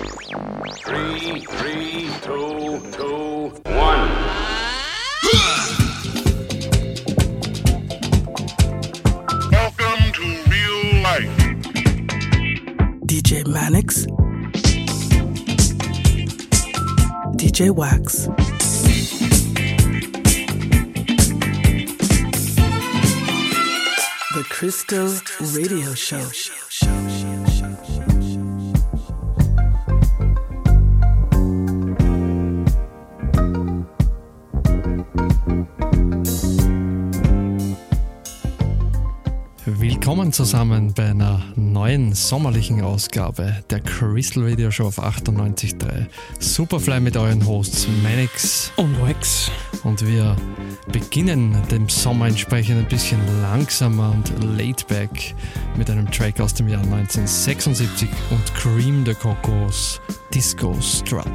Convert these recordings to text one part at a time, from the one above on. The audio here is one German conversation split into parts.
off. Three, three, two, two, one. Welcome to real life. DJ Manix, DJ Wax. The Crystal Radio Show. Willkommen zusammen bei einer neuen sommerlichen Ausgabe der Crystal Radio Show auf 98.3. Superfly mit euren Hosts Manix Und Wax. und wir beginnen dem Sommer entsprechend ein bisschen langsamer und laid back mit einem Track aus dem Jahr 1976 und Cream the Cocos Disco Strut.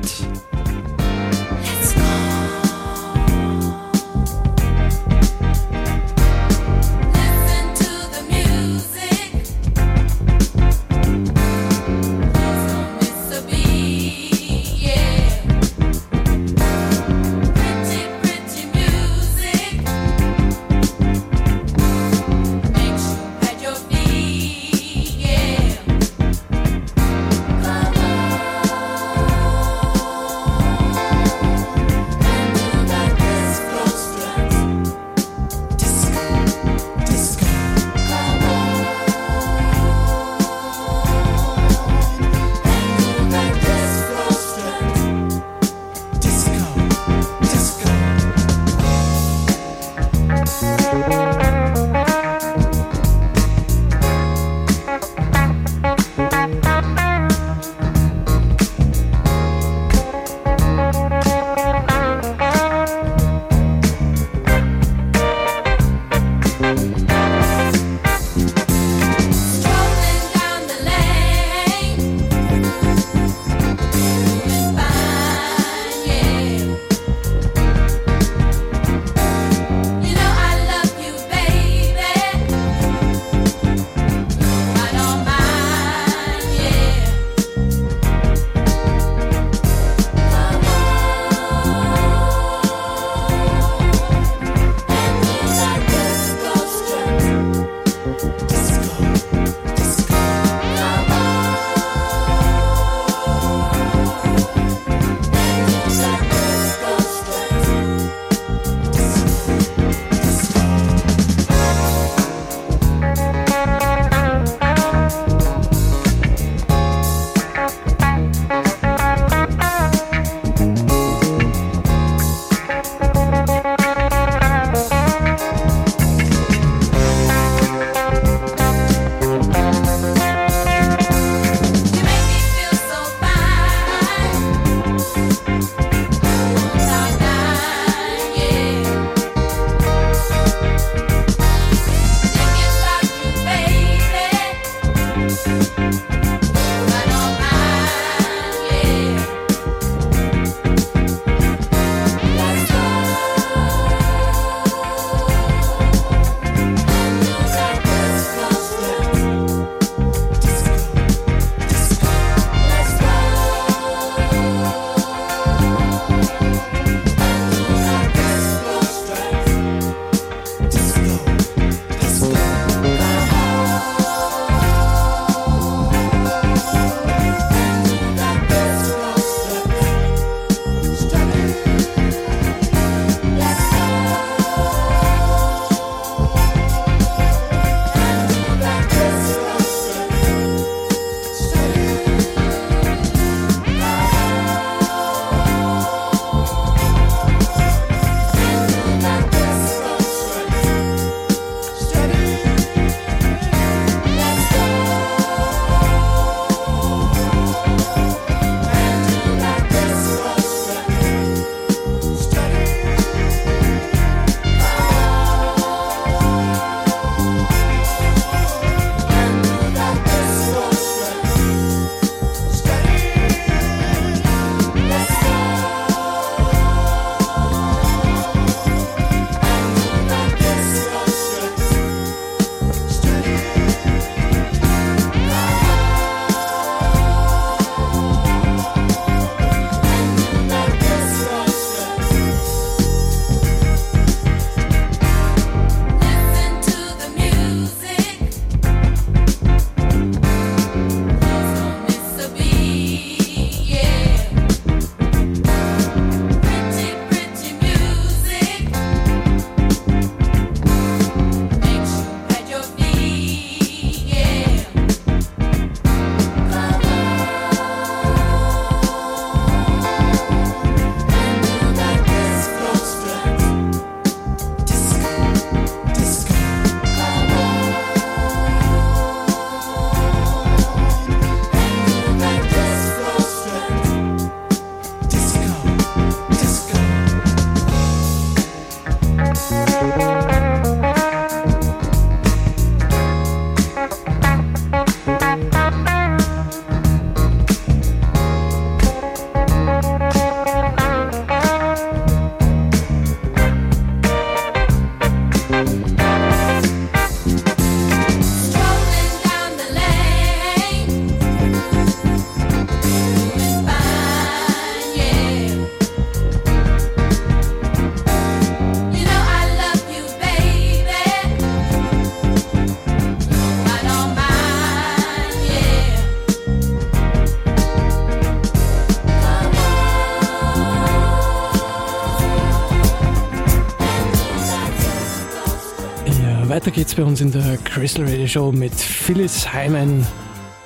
Weiter geht's bei uns in der Crystal Radio Show mit Phyllis Hyman,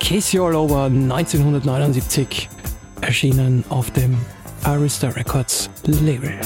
Casey All Over 1979, erschienen auf dem Arista Records Label.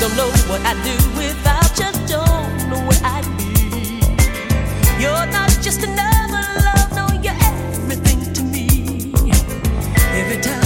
Don't know what I'd do without you. Don't know where I'd be. You're not just another love, no, you're everything to me. Every time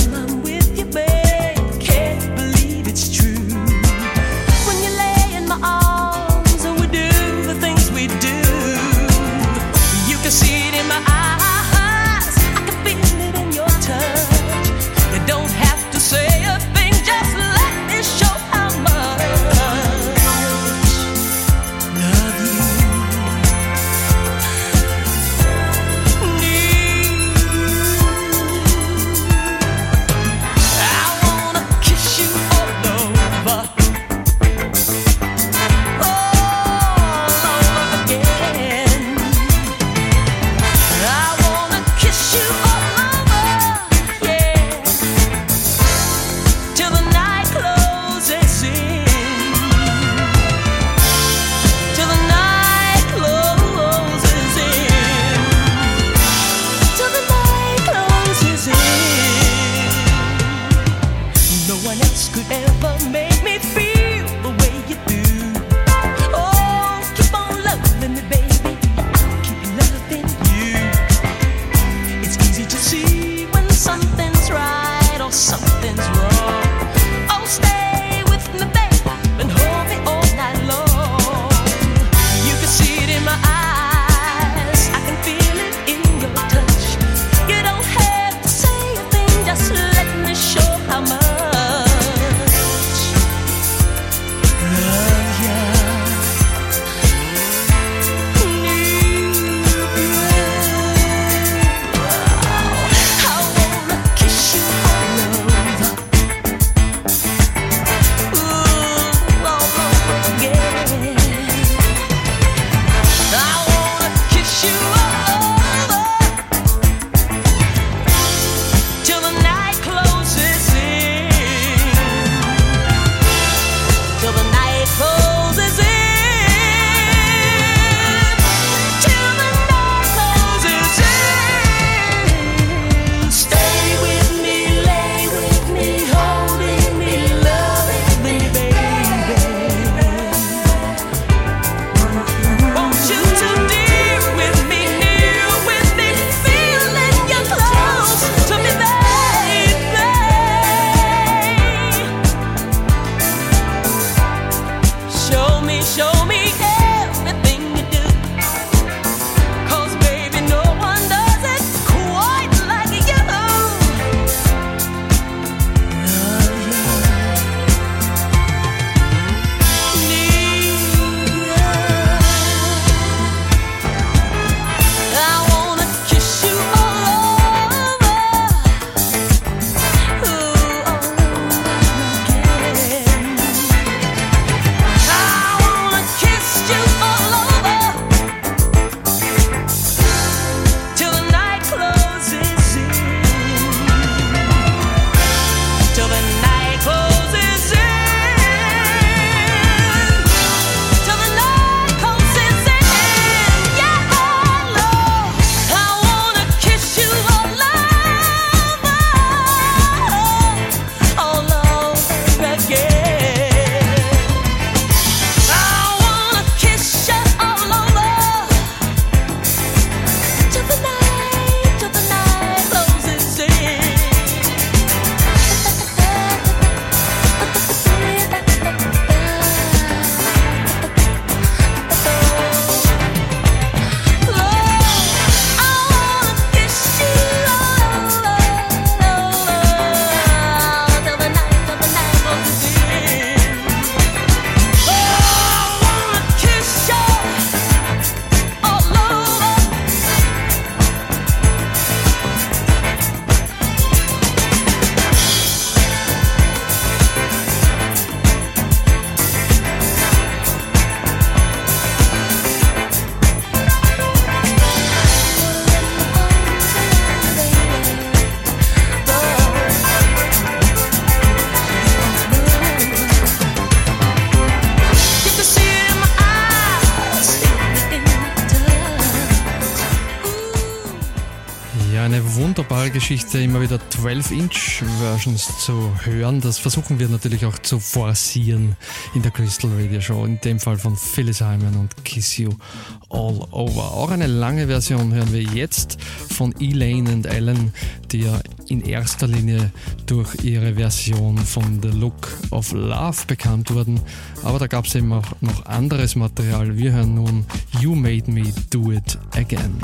Geschichte, immer wieder 12-Inch-Versions zu hören. Das versuchen wir natürlich auch zu forcieren in der Crystal Radio Show. In dem Fall von Phyllis Hyman und Kiss You All Over. Auch eine lange Version hören wir jetzt von Elaine und Ellen, die ja in erster Linie durch ihre Version von The Look of Love bekannt wurden. Aber da gab es eben auch noch anderes Material. Wir hören nun You Made Me Do It Again.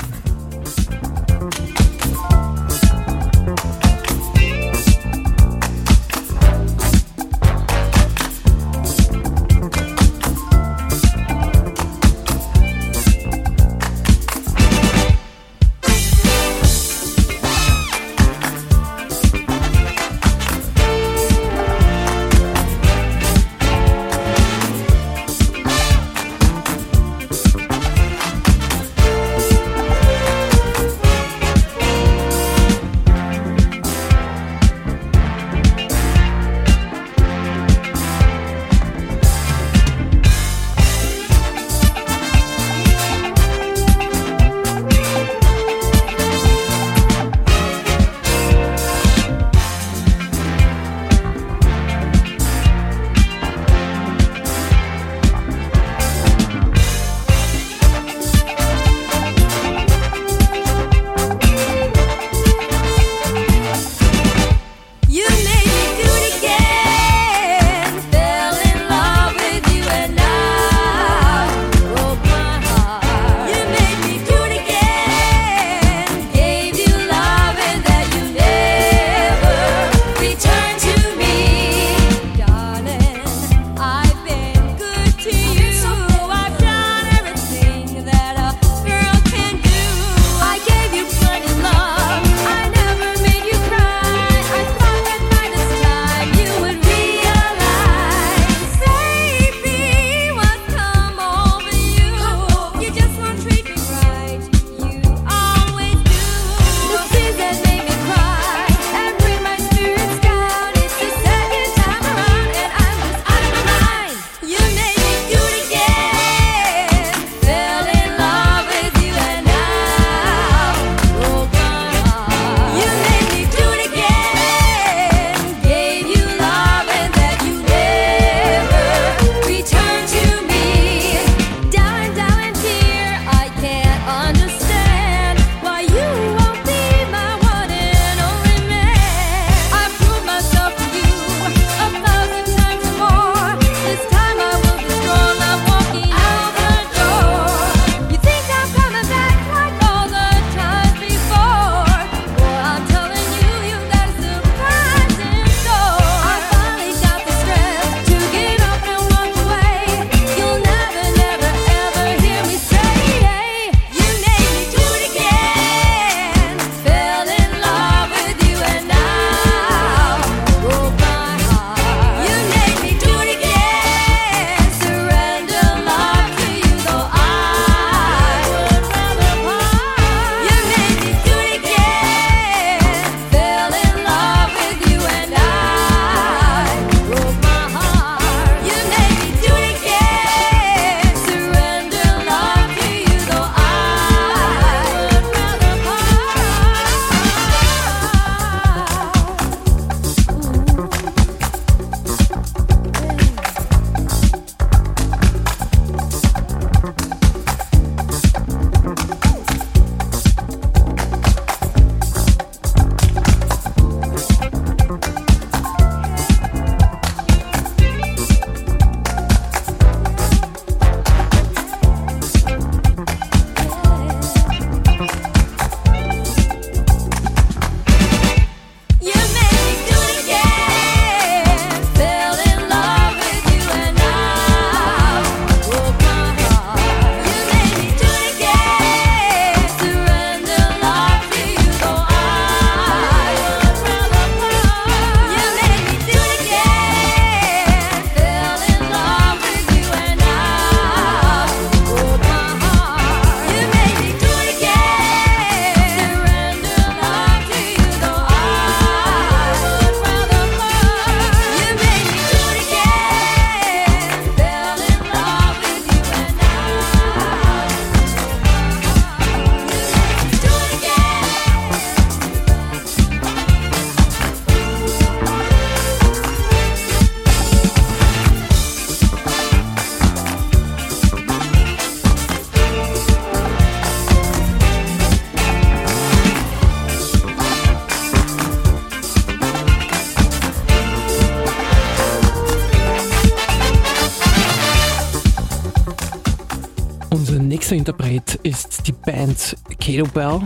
Bell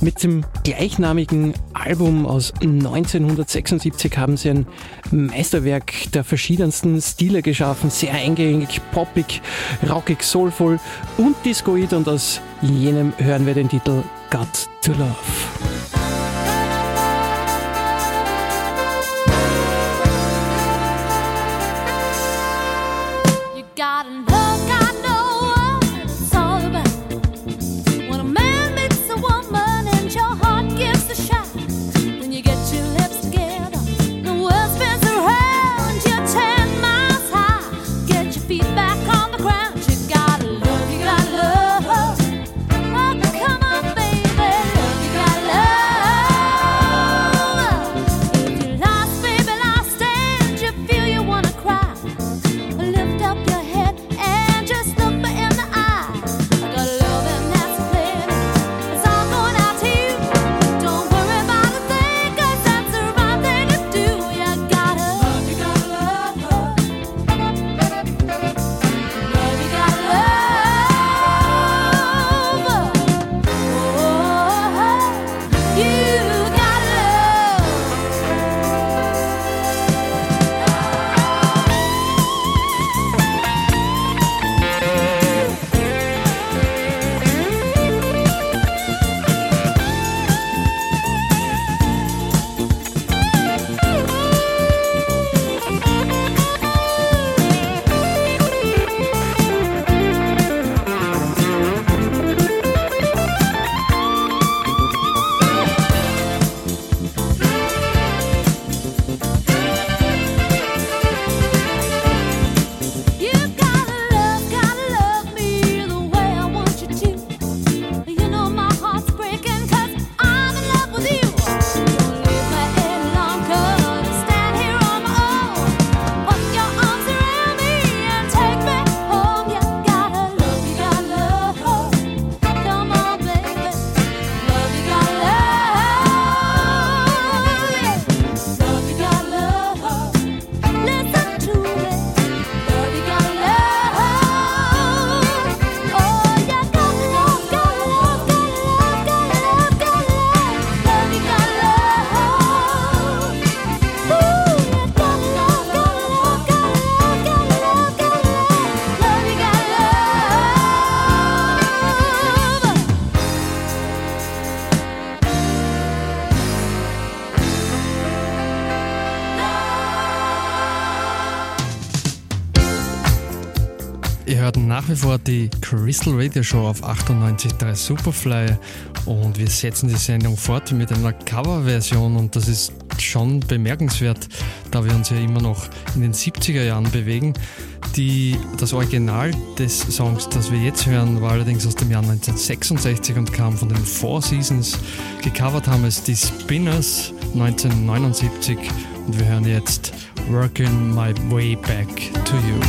mit dem gleichnamigen Album aus 1976 haben sie ein Meisterwerk der verschiedensten Stile geschaffen. Sehr eingängig, poppig, rockig, soulful und discoid. Und aus jenem hören wir den Titel Got to Love. war die Crystal Radio Show auf 98.3 Superfly und wir setzen die Sendung fort mit einer Coverversion und das ist schon bemerkenswert, da wir uns ja immer noch in den 70er Jahren bewegen. Die, das Original des Songs, das wir jetzt hören, war allerdings aus dem Jahr 1966 und kam von den Four Seasons. Gecovert haben es die Spinners 1979 und wir hören jetzt Working My Way Back to You.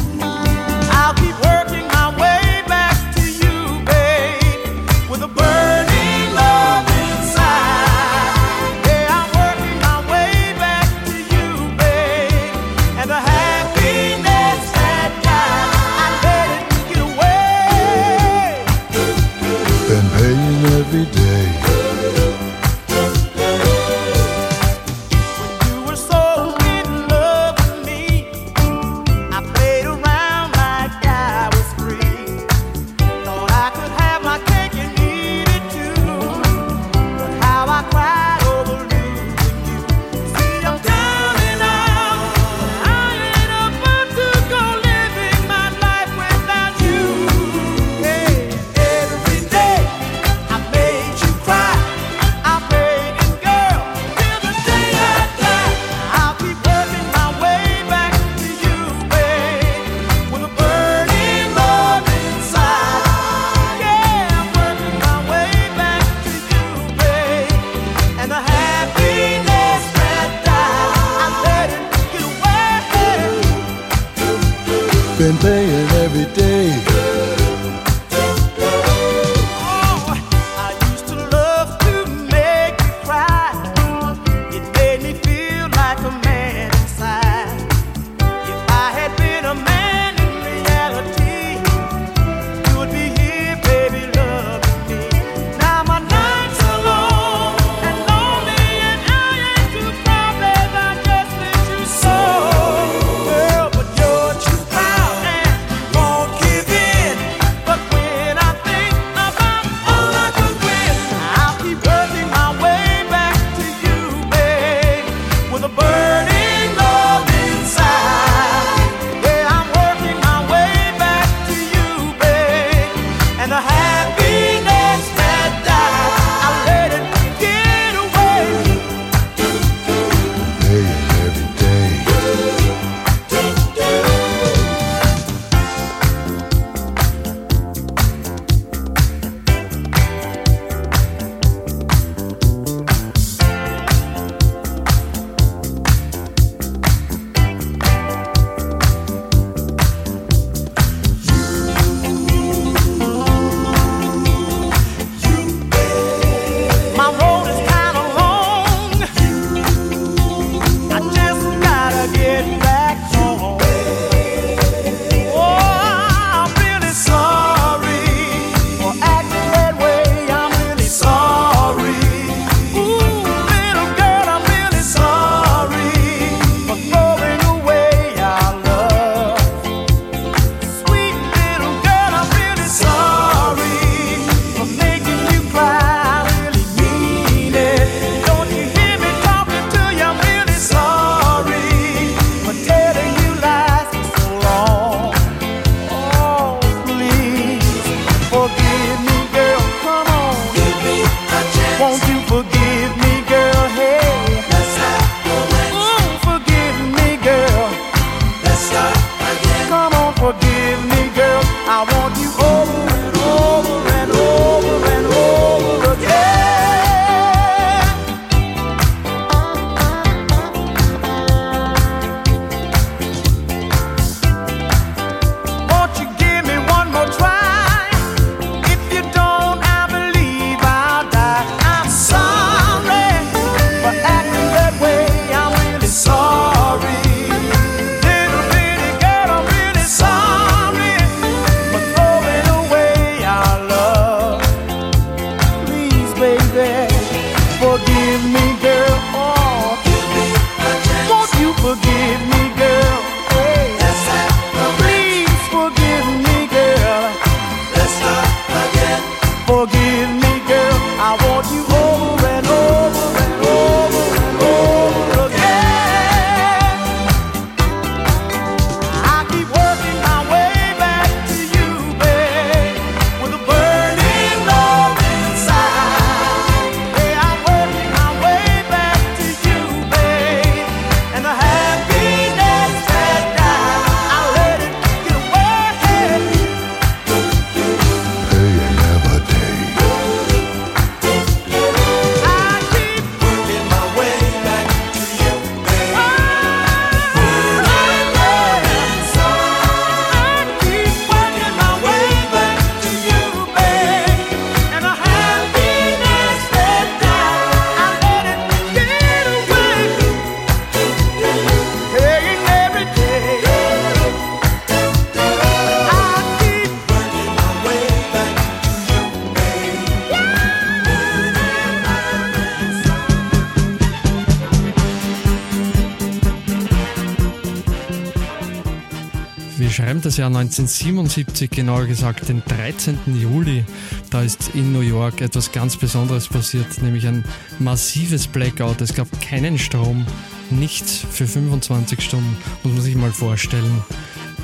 Schreiben das Jahr 1977, genauer gesagt den 13. Juli. Da ist in New York etwas ganz Besonderes passiert, nämlich ein massives Blackout. Es gab keinen Strom, nichts für 25 Stunden. Muss man sich mal vorstellen,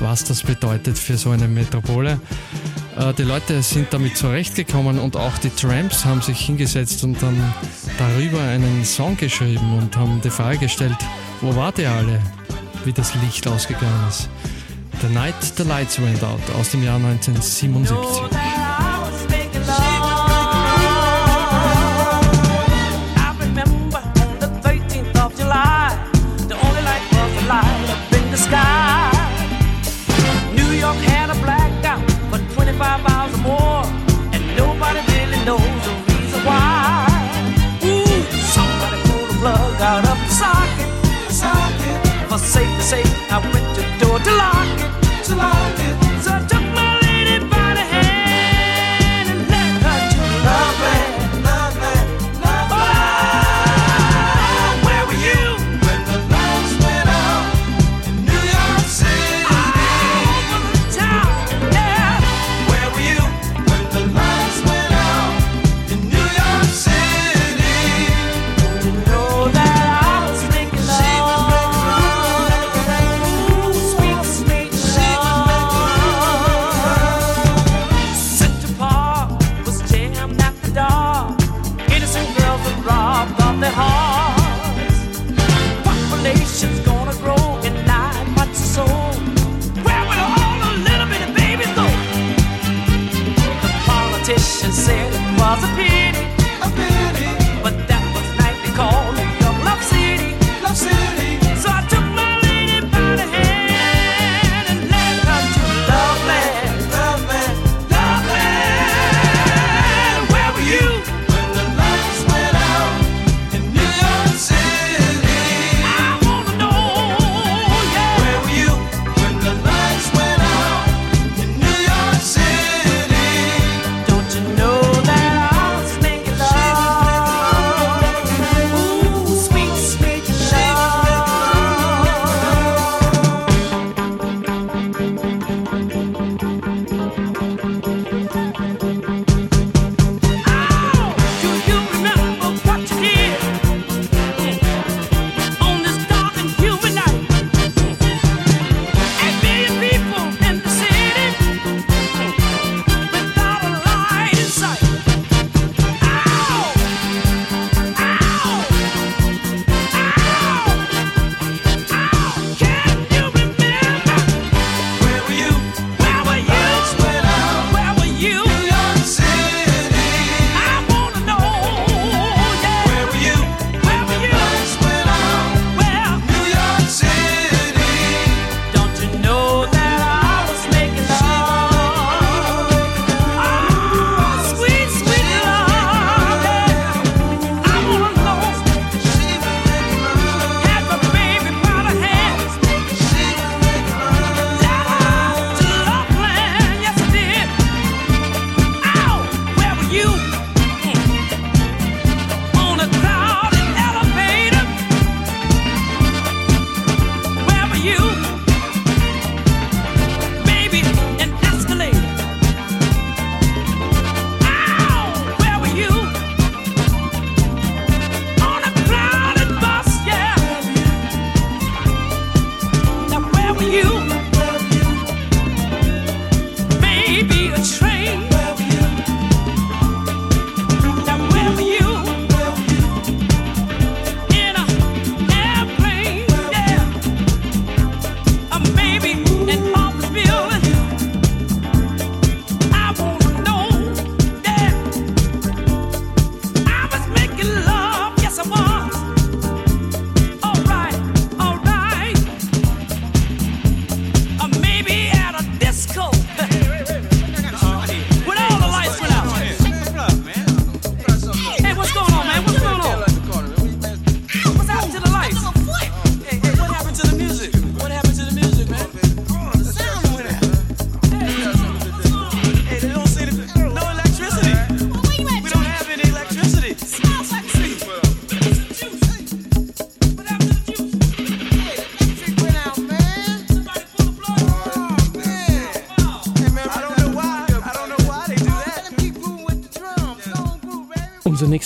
was das bedeutet für so eine Metropole. Äh, Die Leute sind damit zurechtgekommen und auch die Tramps haben sich hingesetzt und dann darüber einen Song geschrieben und haben die Frage gestellt, wo wart ihr alle, wie das Licht ausgegangen ist. The Night the Lights Went Out aus dem Jahr 1977.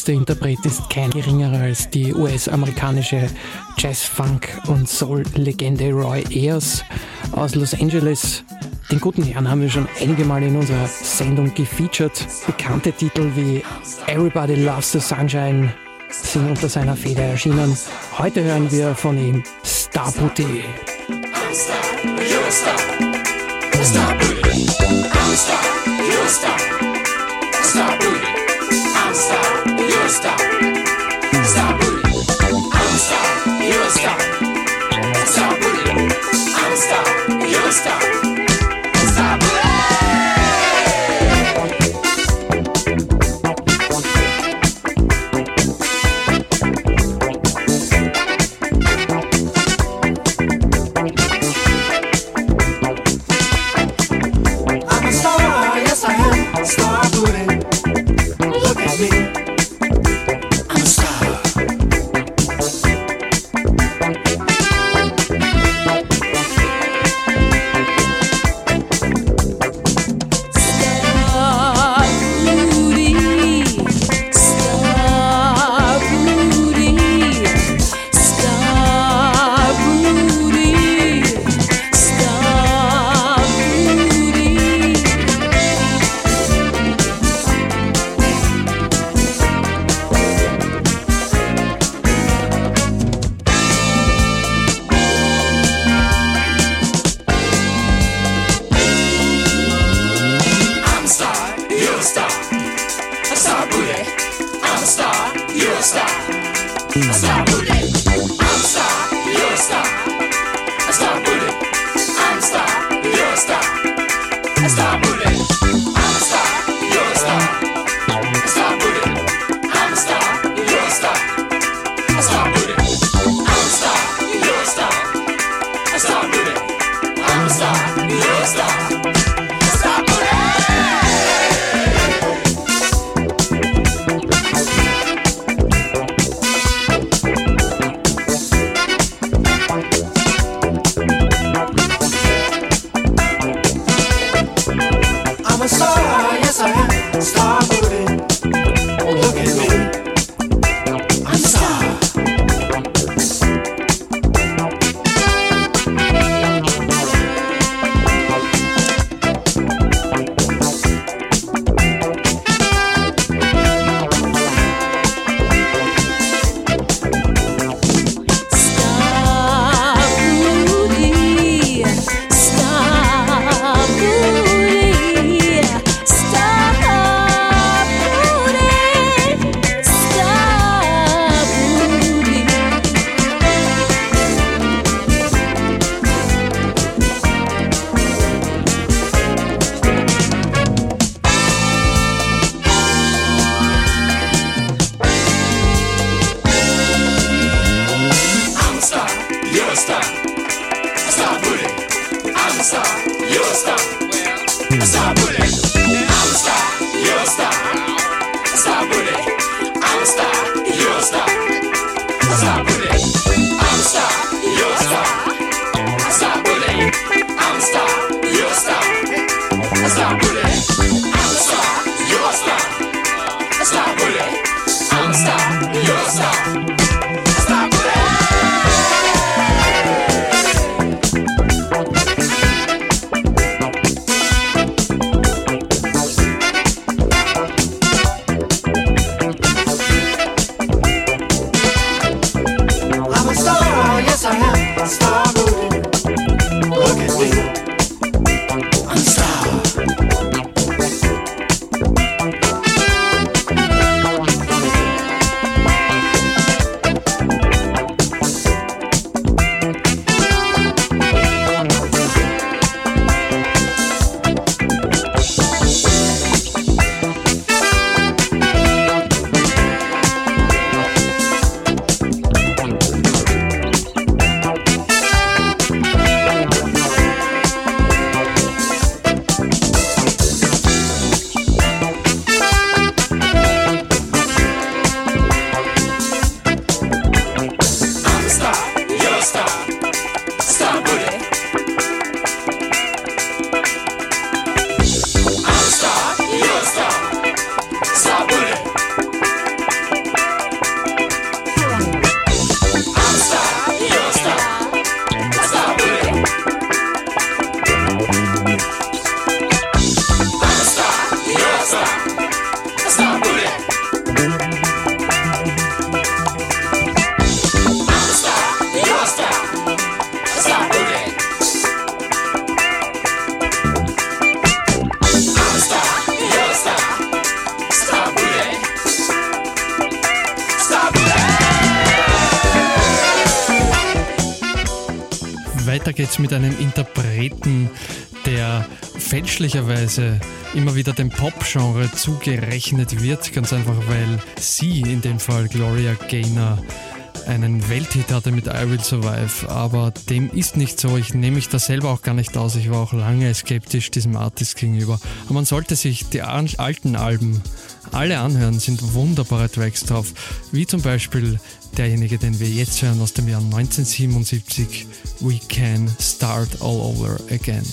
nächste Interpret ist kein geringerer als die US-amerikanische Jazz-Funk- und Soul-Legende Roy Ayers aus Los Angeles. Den guten Herrn haben wir schon einige Mal in unserer Sendung gefeatured. Bekannte Titel wie Everybody Loves the Sunshine sind unter seiner Feder erschienen. Heute hören wir von ihm Star Booty. I'm a star, you're a star. Star booty. I'm star. Fälschlicherweise immer wieder dem Pop-Genre zugerechnet wird, ganz einfach weil sie, in dem Fall Gloria Gaynor, einen Welthit hatte mit I Will Survive, aber dem ist nicht so. Ich nehme mich da selber auch gar nicht aus. Ich war auch lange skeptisch diesem Artist gegenüber. Aber man sollte sich die alten Alben alle anhören, sind wunderbare Tracks drauf. Wie zum Beispiel derjenige, den wir jetzt hören aus dem Jahr 1977, We Can Start All Over Again.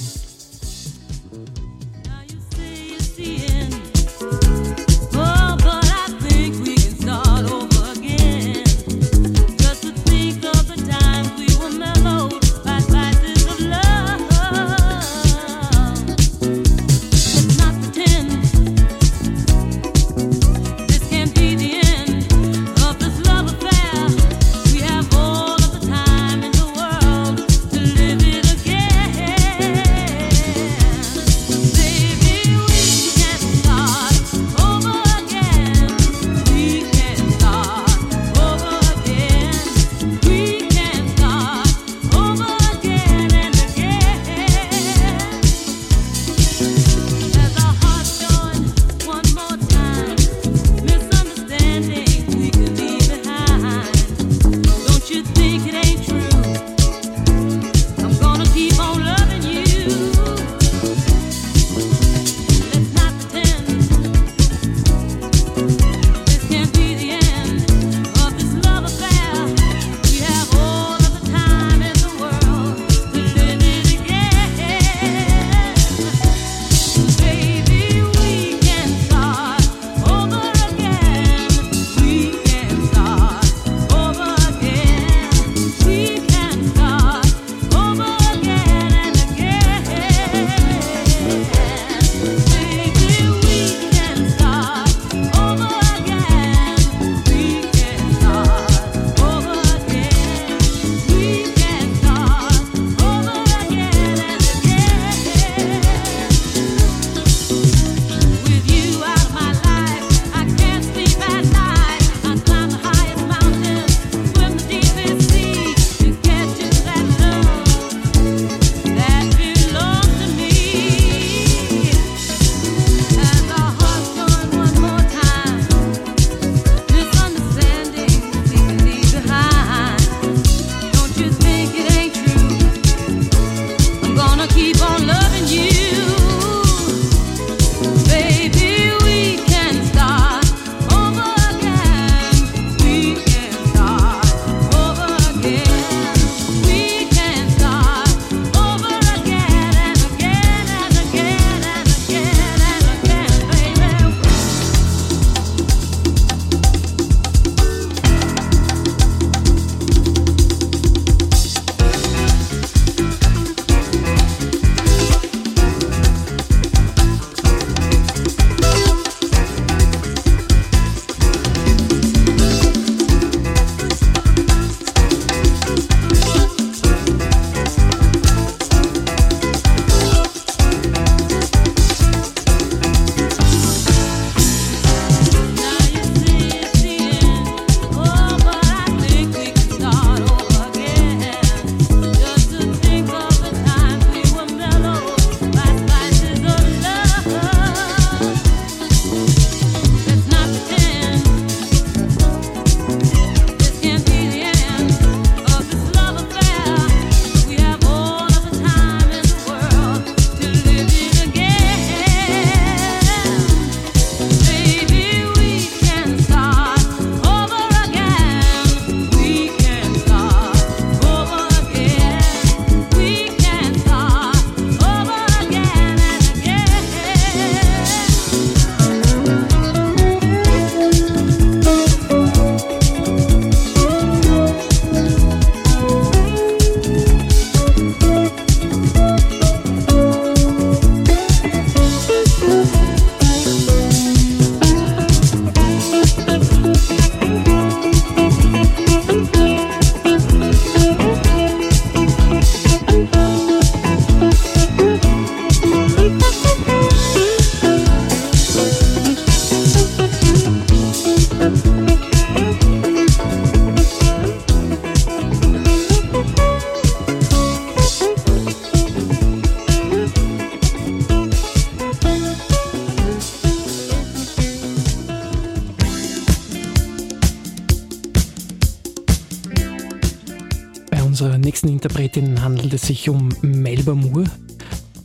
Sich um Melba Moore,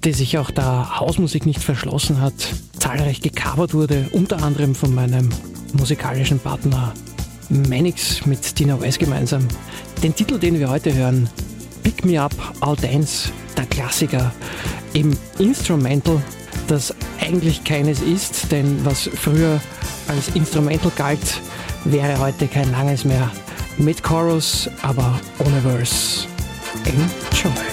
die sich auch da Hausmusik nicht verschlossen hat, zahlreich gecovert wurde, unter anderem von meinem musikalischen Partner Manix mit Tina Weiss gemeinsam. Den Titel, den wir heute hören, Pick Me Up, I'll Dance, der Klassiker, im Instrumental, das eigentlich keines ist, denn was früher als Instrumental galt, wäre heute kein langes mehr. Mit Chorus, aber ohne Verse. Enjoy.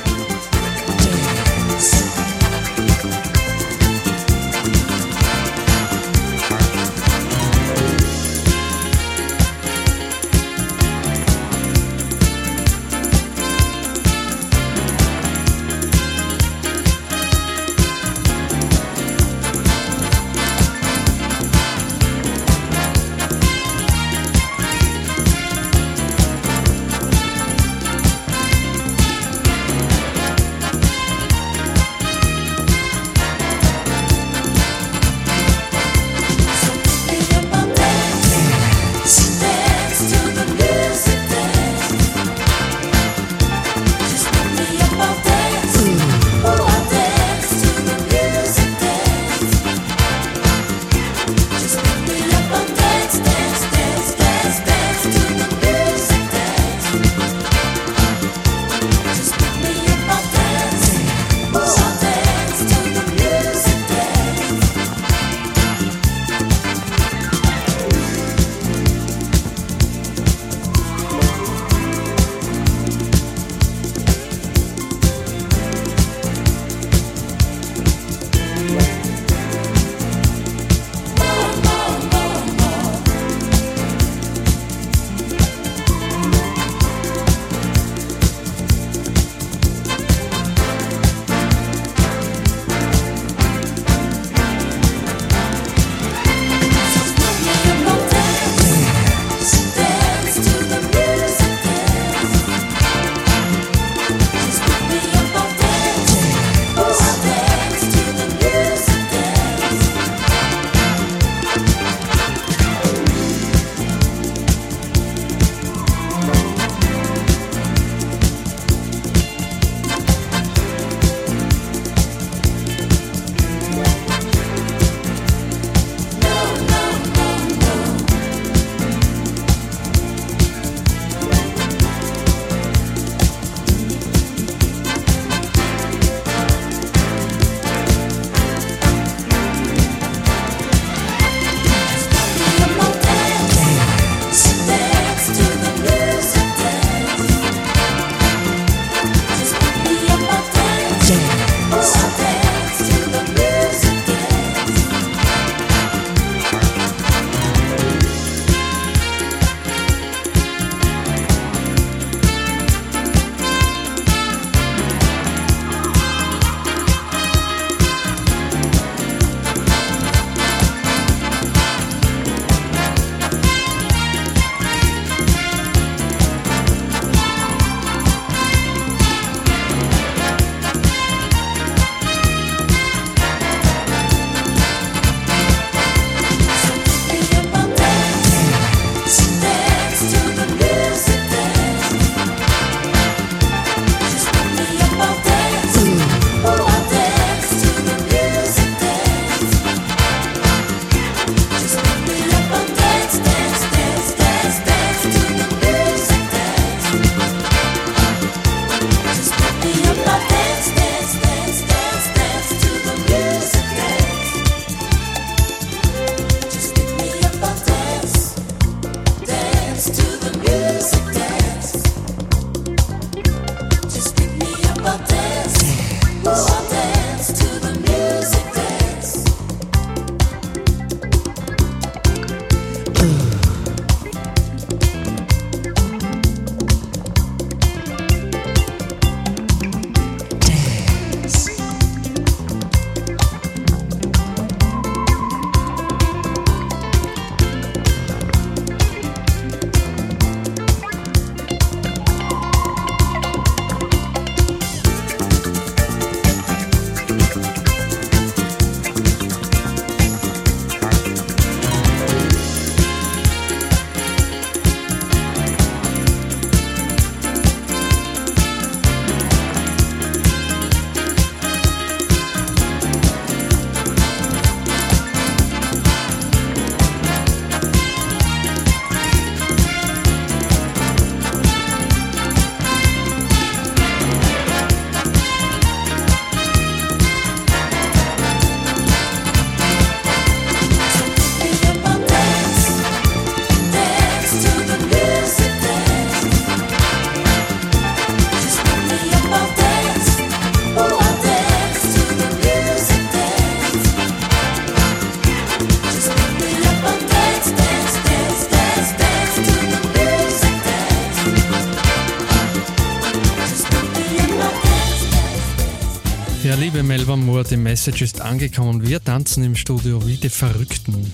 Liebe Melba Moore, die Message ist angekommen. Wir tanzen im Studio wie die Verrückten.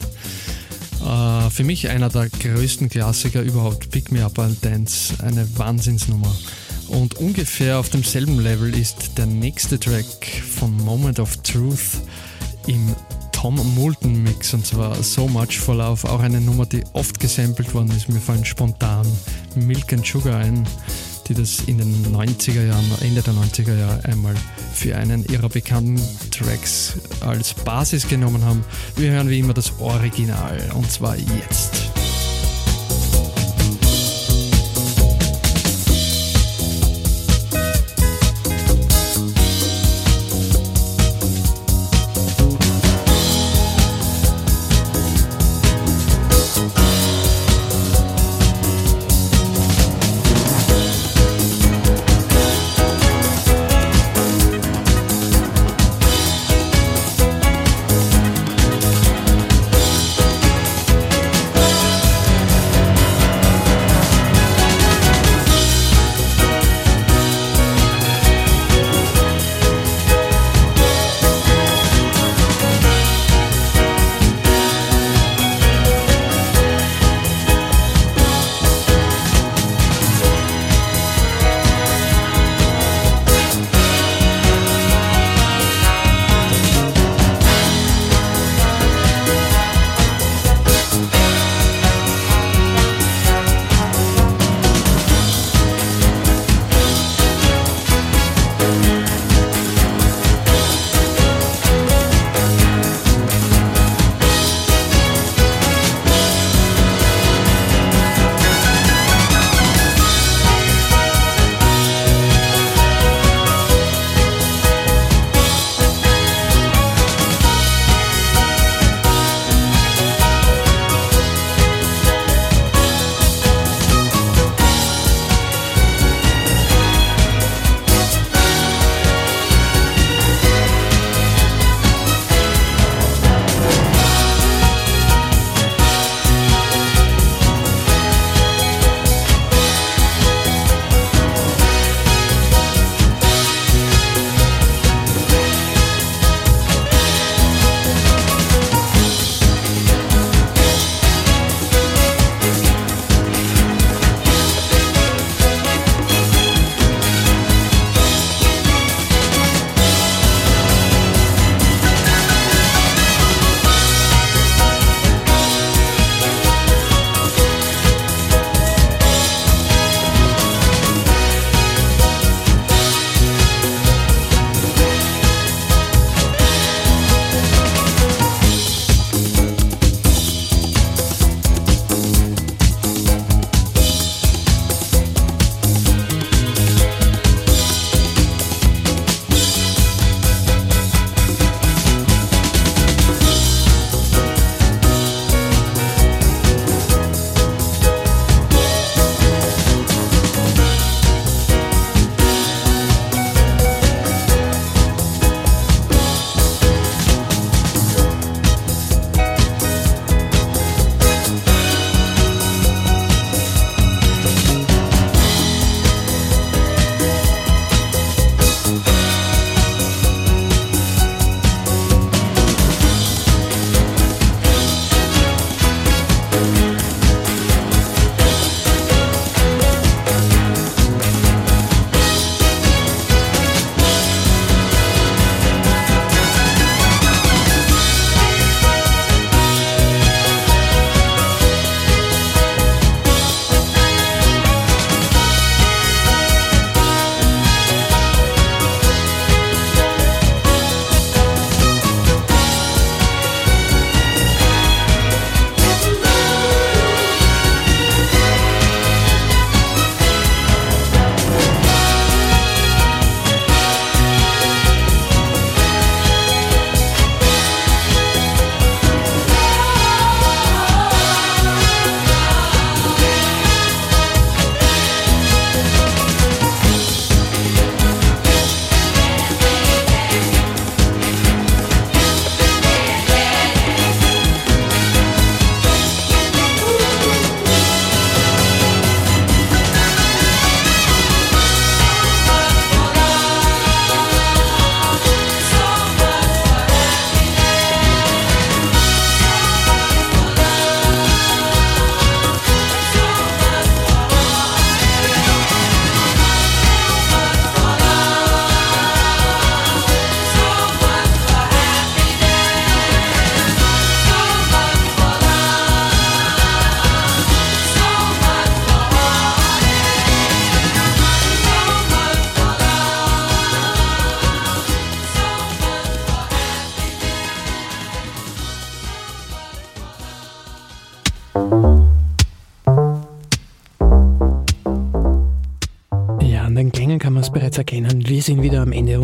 Äh, für mich einer der größten Klassiker überhaupt. Pick Me Up I'll Dance, eine Wahnsinnsnummer. Und ungefähr auf demselben Level ist der nächste Track von Moment of Truth im Tom Moulton Mix und zwar So Much for Love, auch eine Nummer, die oft gesampelt worden ist. Mir fallen spontan Milk and Sugar ein, die das in den 90er Jahren, Ende der 90er Jahre einmal für einen ihrer bekannten Tracks als Basis genommen haben. Wir hören wie immer das Original und zwar jetzt.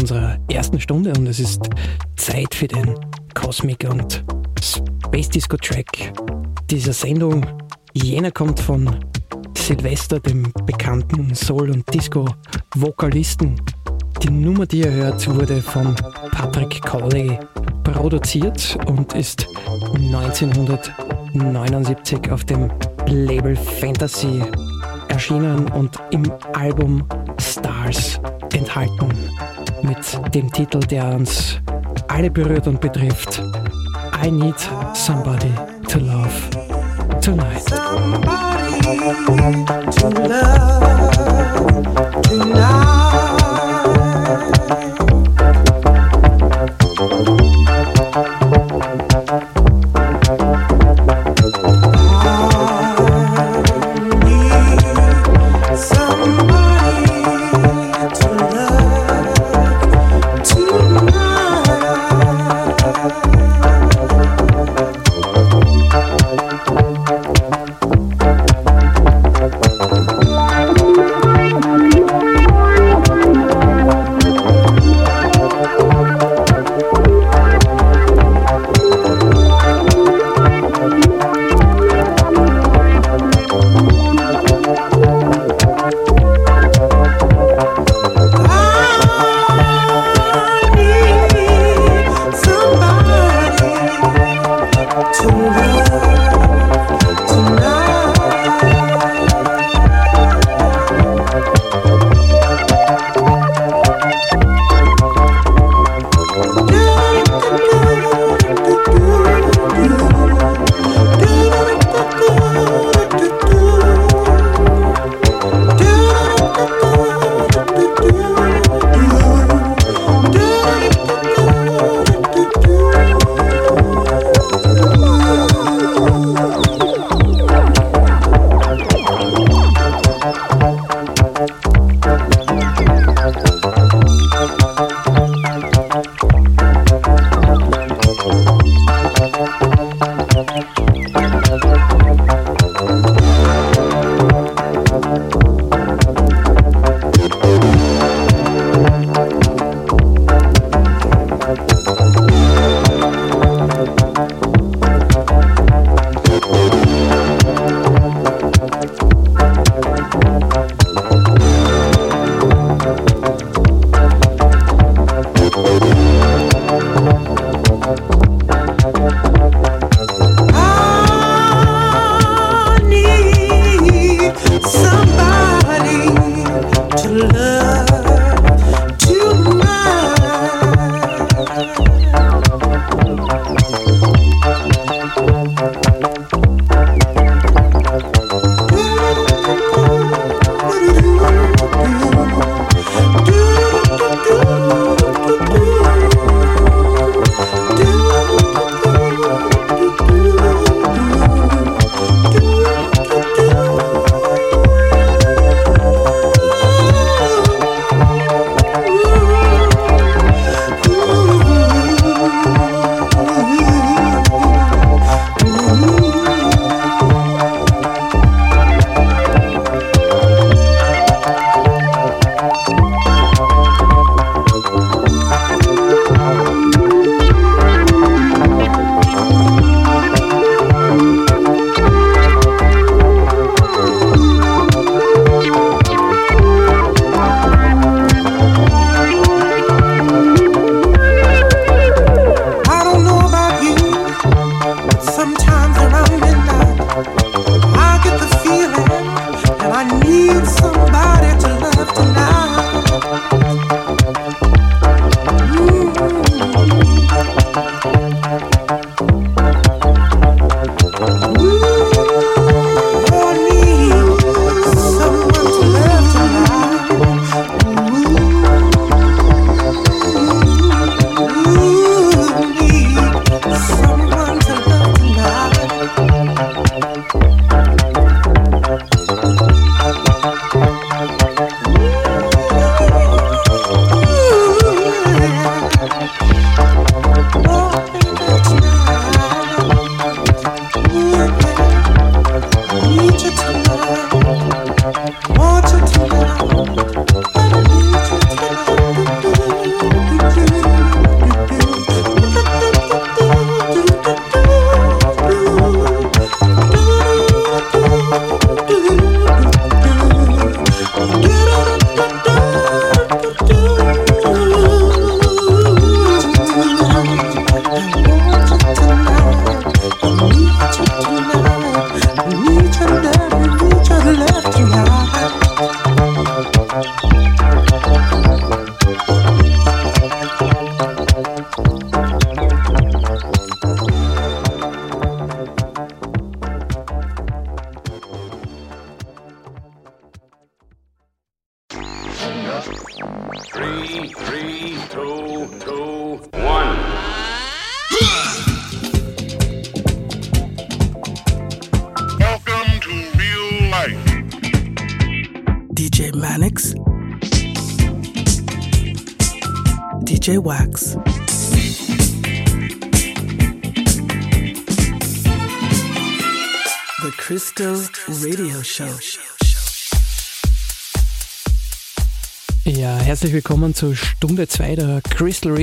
Unserer ersten Stunde und es ist Zeit für den Cosmic und Space Disco Track dieser Sendung. Jener kommt von Sylvester, dem bekannten Soul- und Disco-Vokalisten. Die Nummer, die ihr hört, wurde von Patrick Cowley produziert und ist 1979 auf dem Label Fantasy erschienen und im Album Stars enthalten. Mit dem Titel, der uns alle berührt und betrifft. I need somebody to love tonight. You to know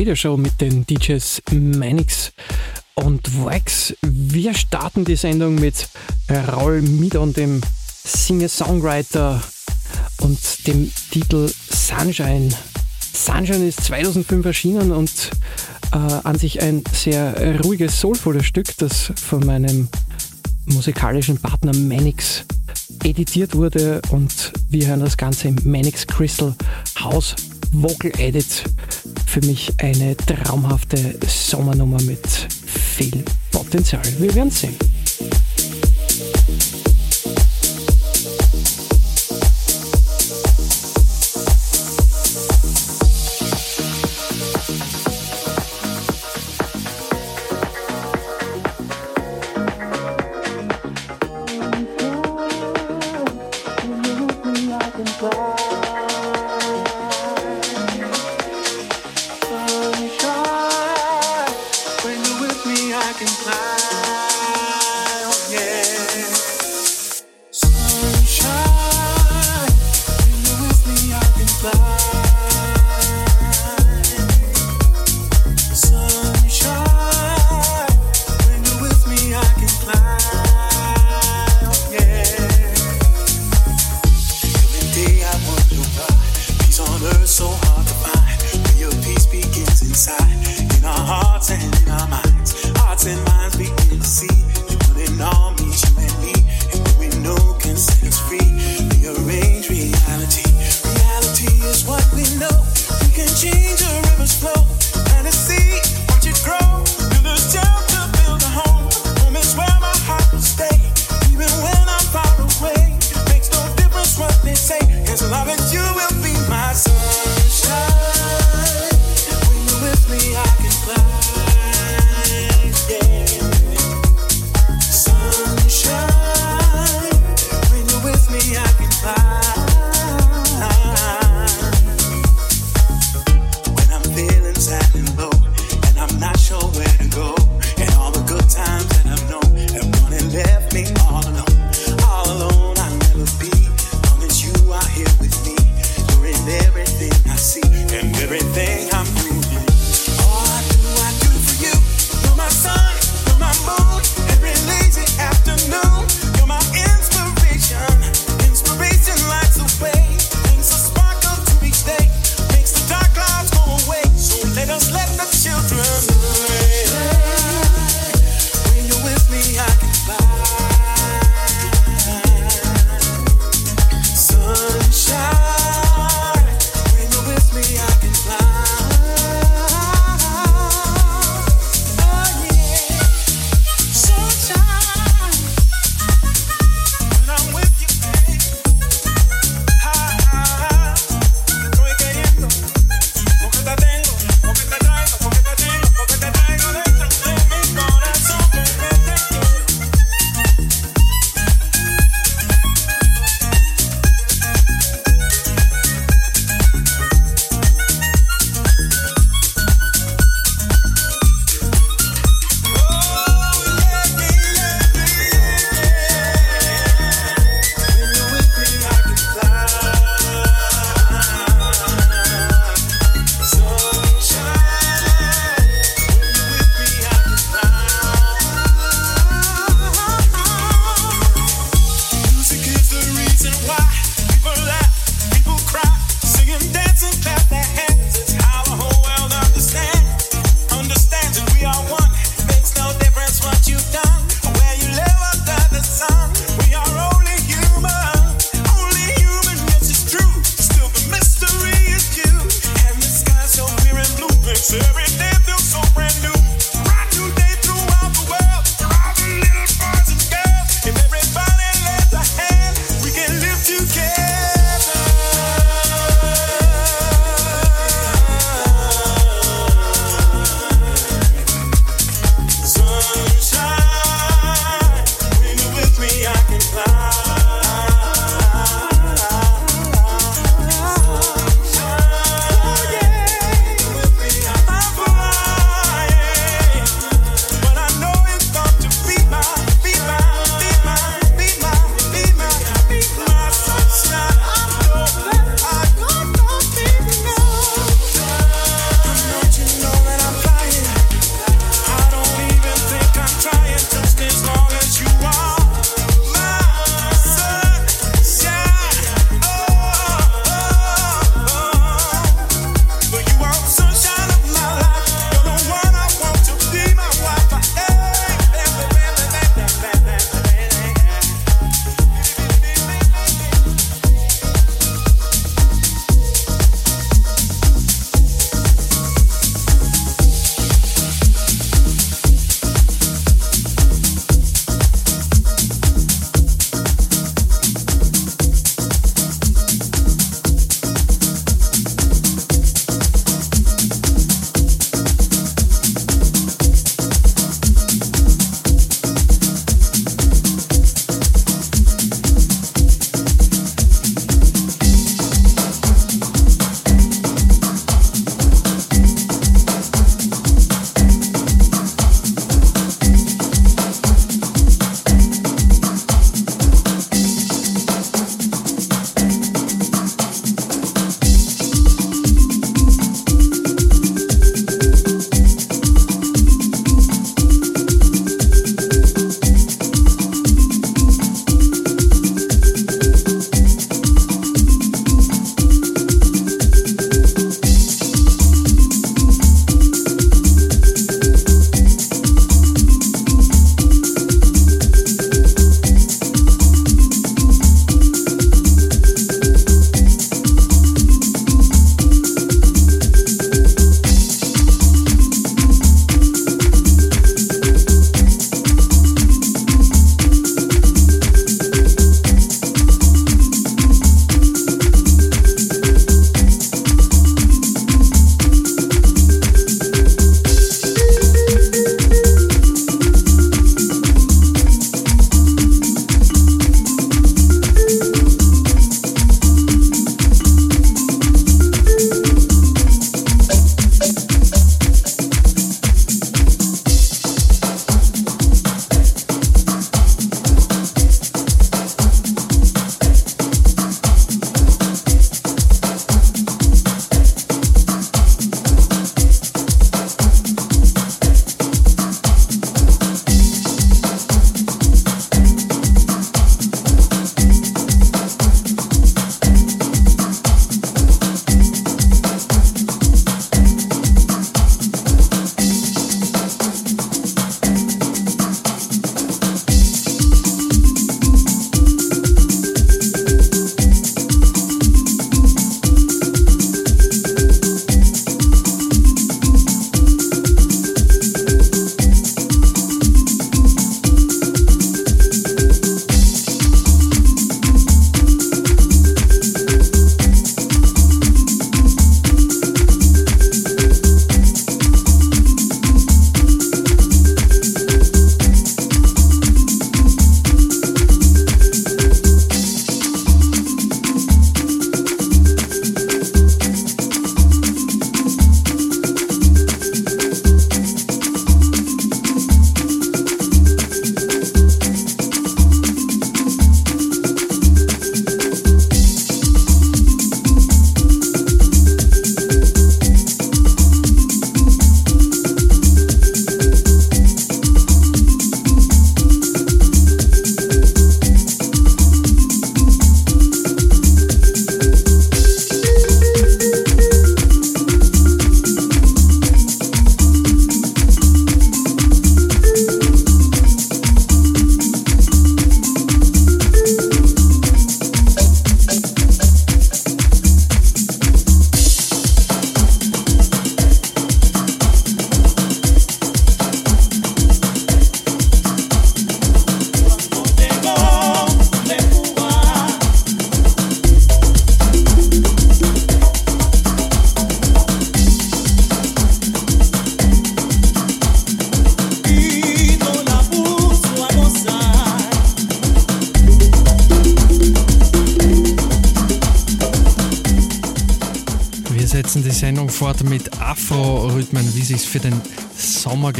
Radio mit den DJs Manix und Wax. Wir starten die Sendung mit Raul Midon, dem Singer-Songwriter und dem Titel Sunshine. Sunshine ist 2005 erschienen und äh, an sich ein sehr ruhiges, soulvolles Stück, das von meinem musikalischen Partner Manix editiert wurde und wir hören das Ganze im Manix Crystal House Vocal Edit für mich eine traumhafte Sommernummer mit viel Potenzial. Wir werden sehen.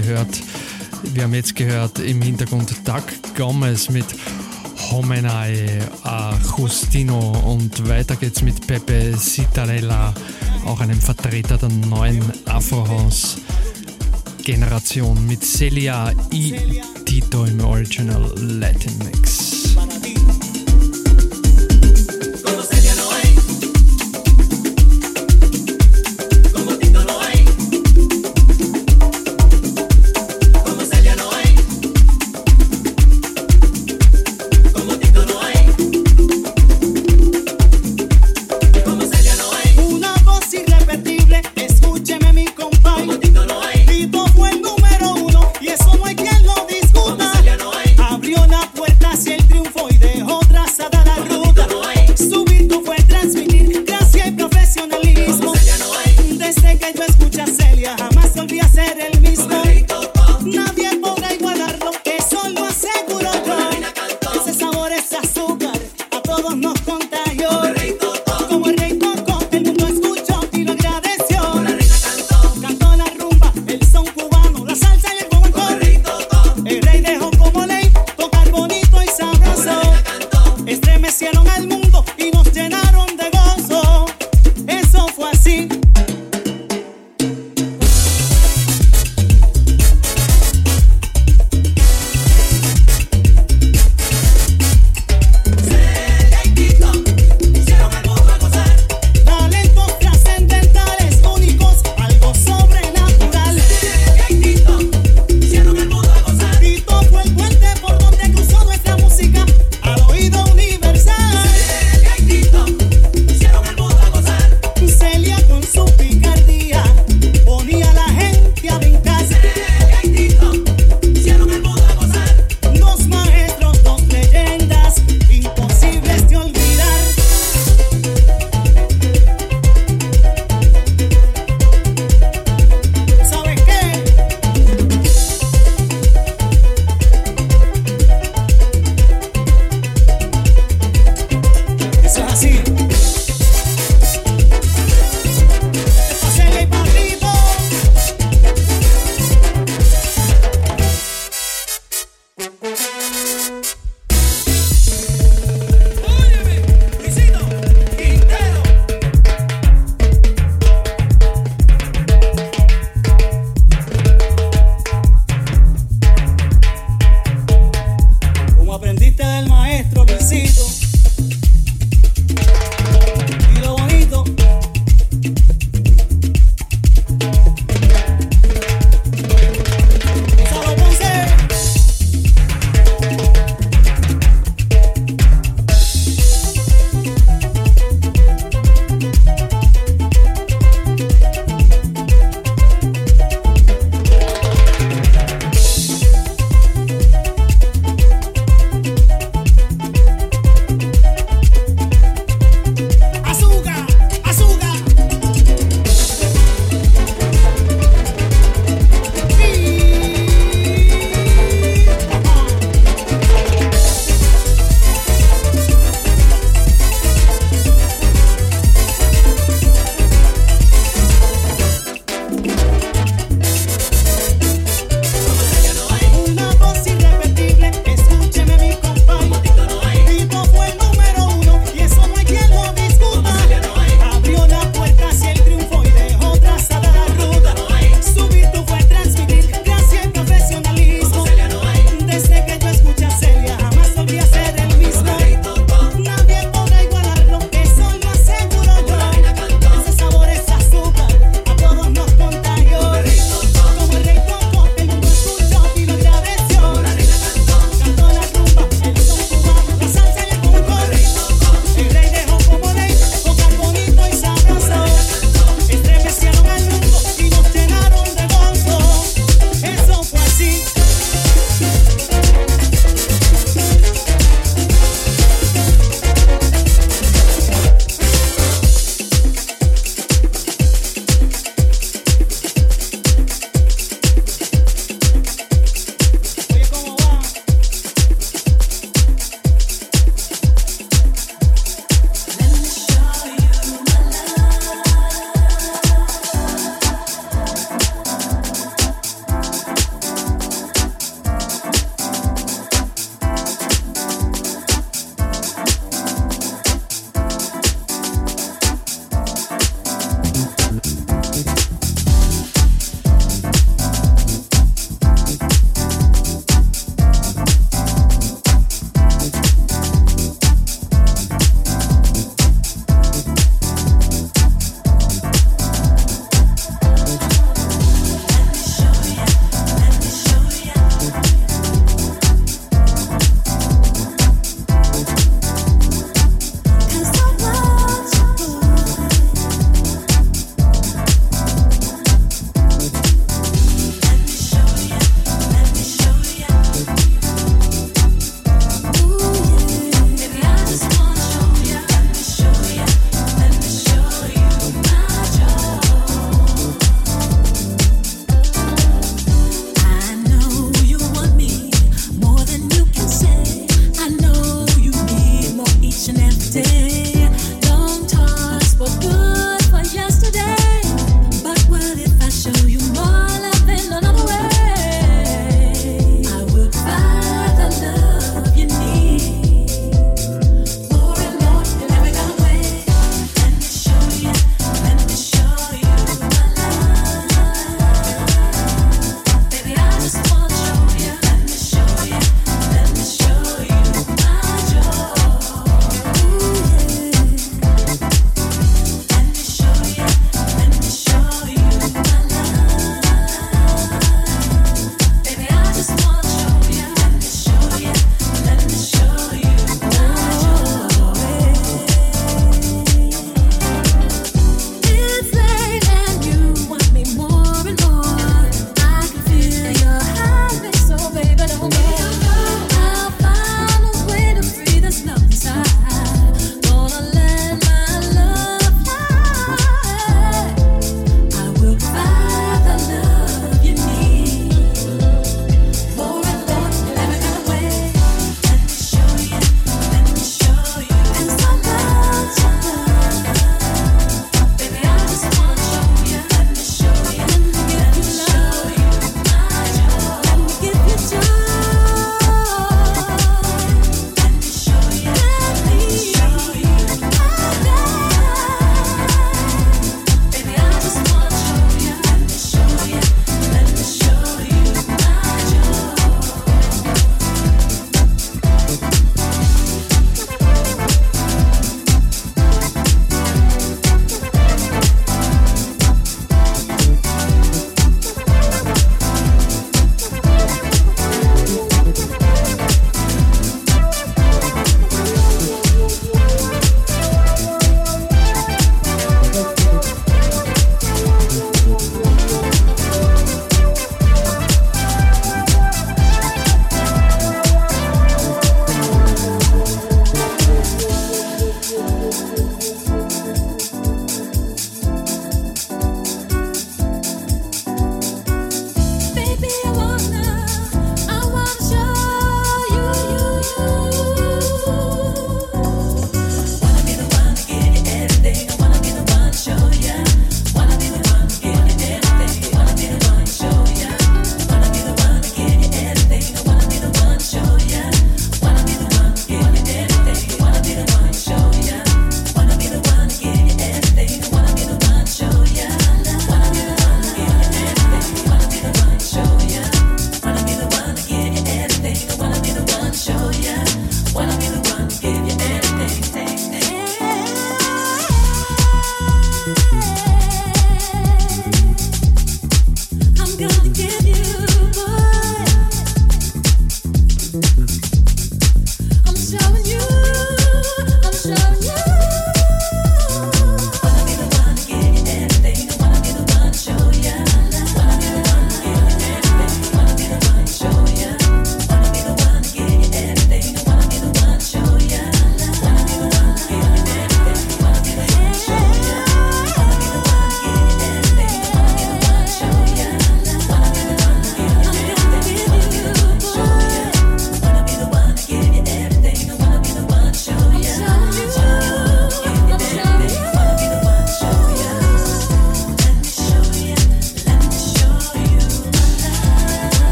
Gehört. Wir haben jetzt gehört im Hintergrund Doug Gomez mit Homenai Justino und weiter geht's mit Pepe Citarella, auch einem Vertreter der neuen Afro-House-Generation mit Celia I. Tito im Original Latin Mix.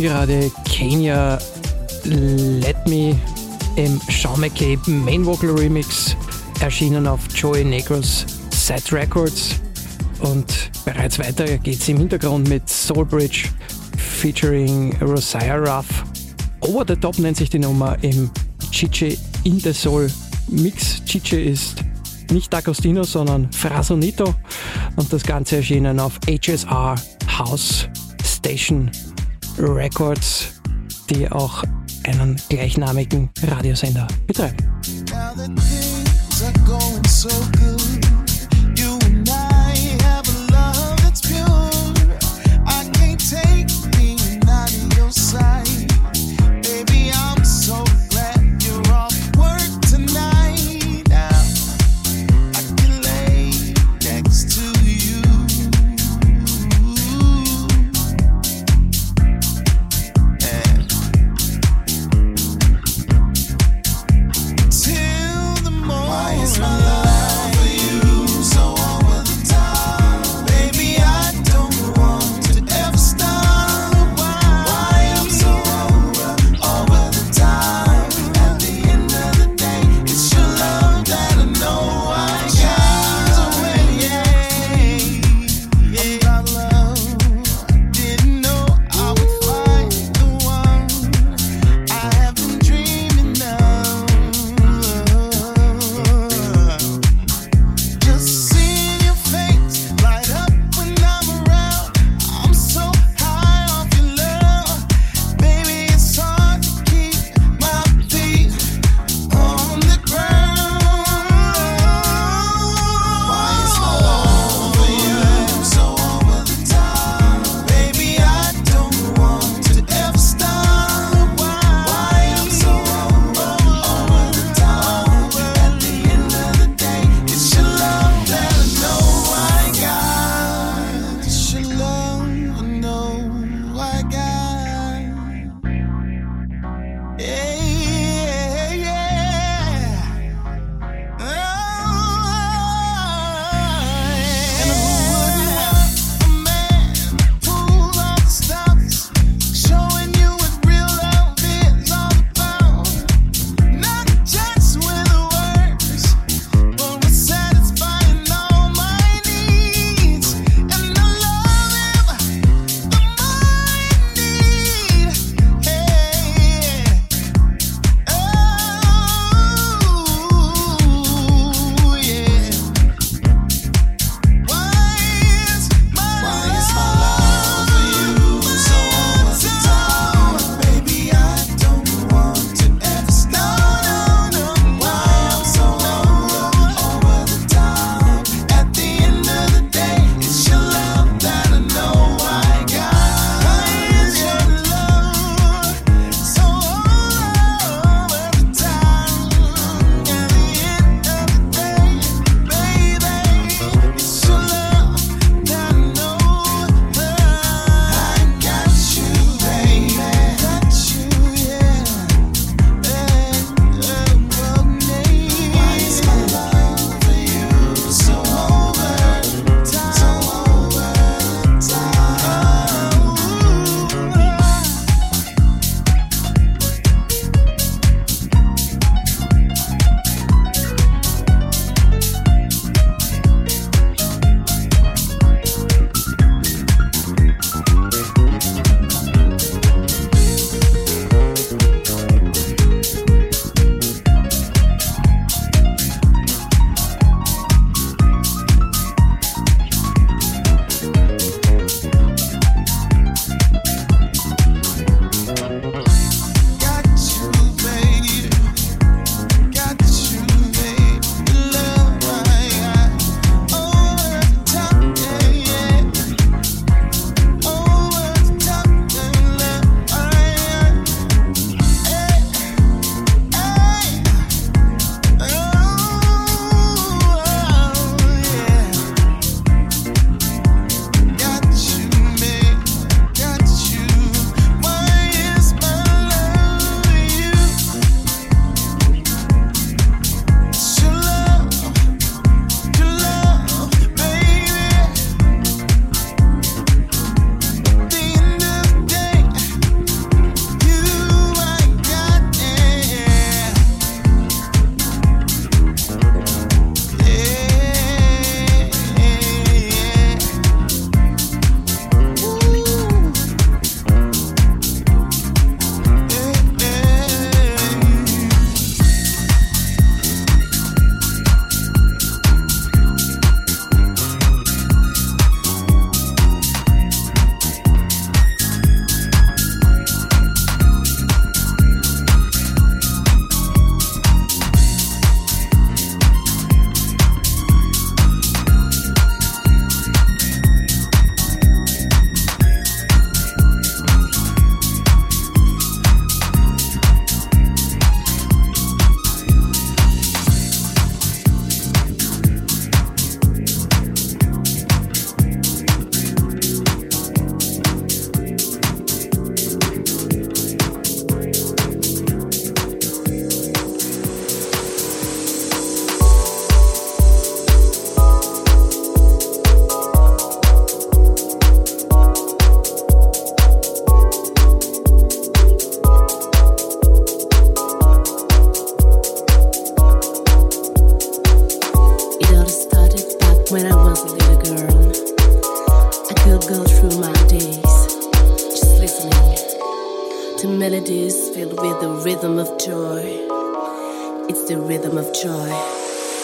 Hören gerade Kenya Let Me im Sean McCabe Main Vocal Remix, erschienen auf Joey Negros Set Records. Und bereits weiter geht's im Hintergrund mit Soulbridge featuring Rosiah Ruff. Over the Top nennt sich die Nummer im Chiche in the Soul Mix. Chiche ist nicht D'Agostino, sondern Frasonito. Und das Ganze erschienen auf HSR House Station Records, die auch einen gleichnamigen Radiosender betreiben.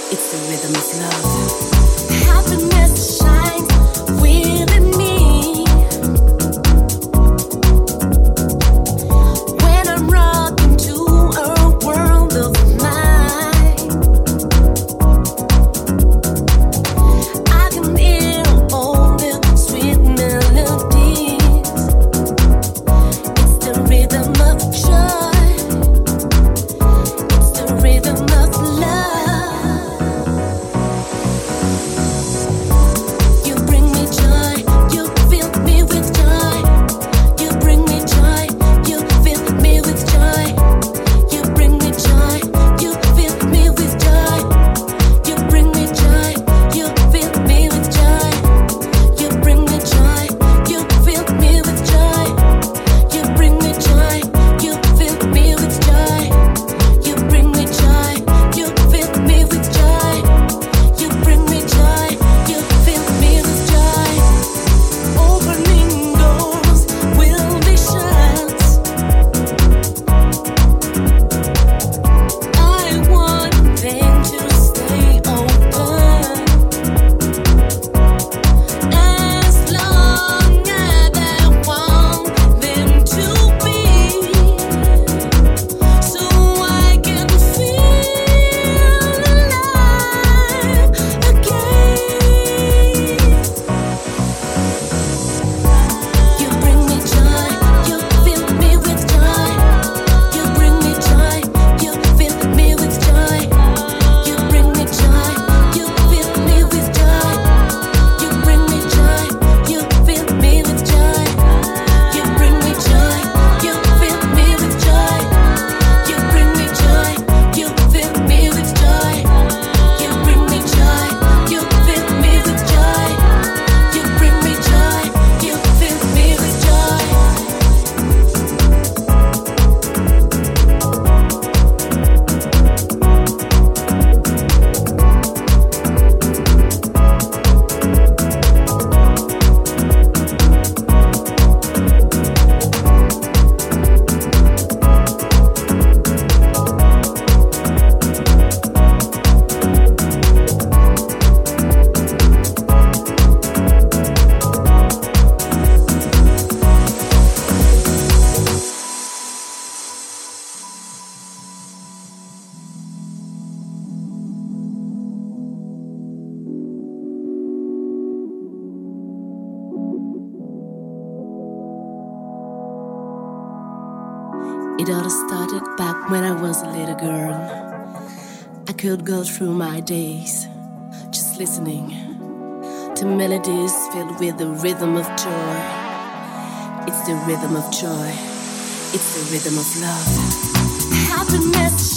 It's the rhythm of love. through my days, just listening to melodies filled with the rhythm of joy. It's the rhythm of joy, it's the rhythm of love. Happiness.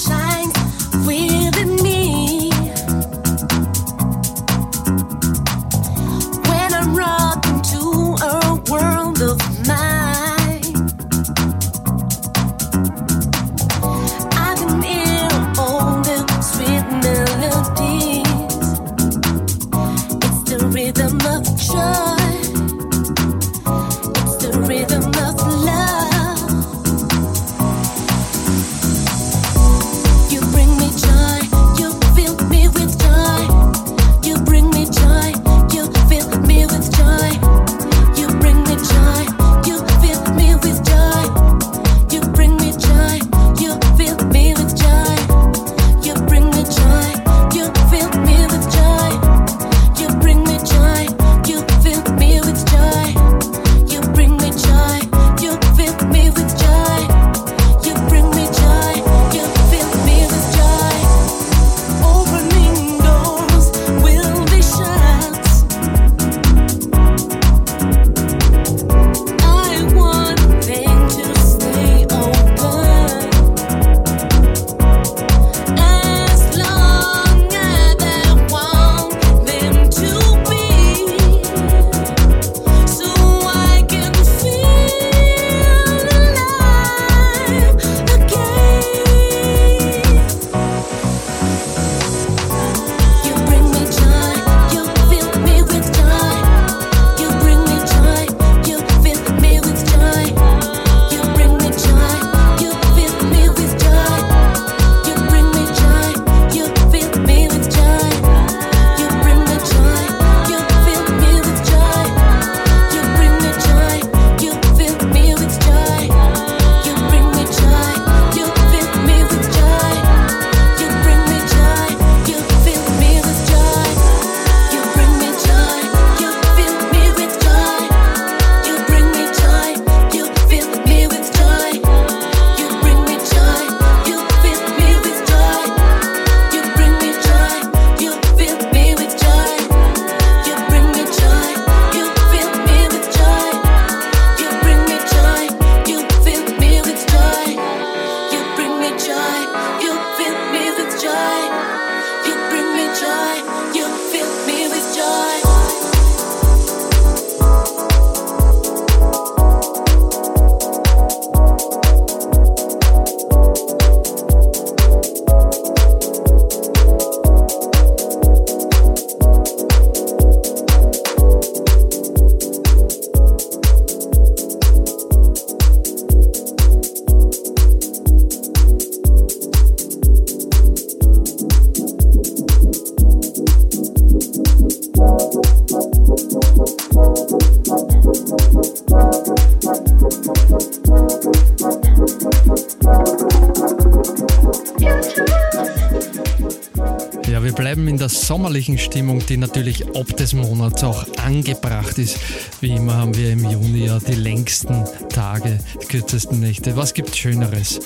Natürlich ob des Monats auch angebracht ist. Wie immer haben wir im Juni ja die längsten Tage, die kürzesten Nächte. Was gibt Schöneres?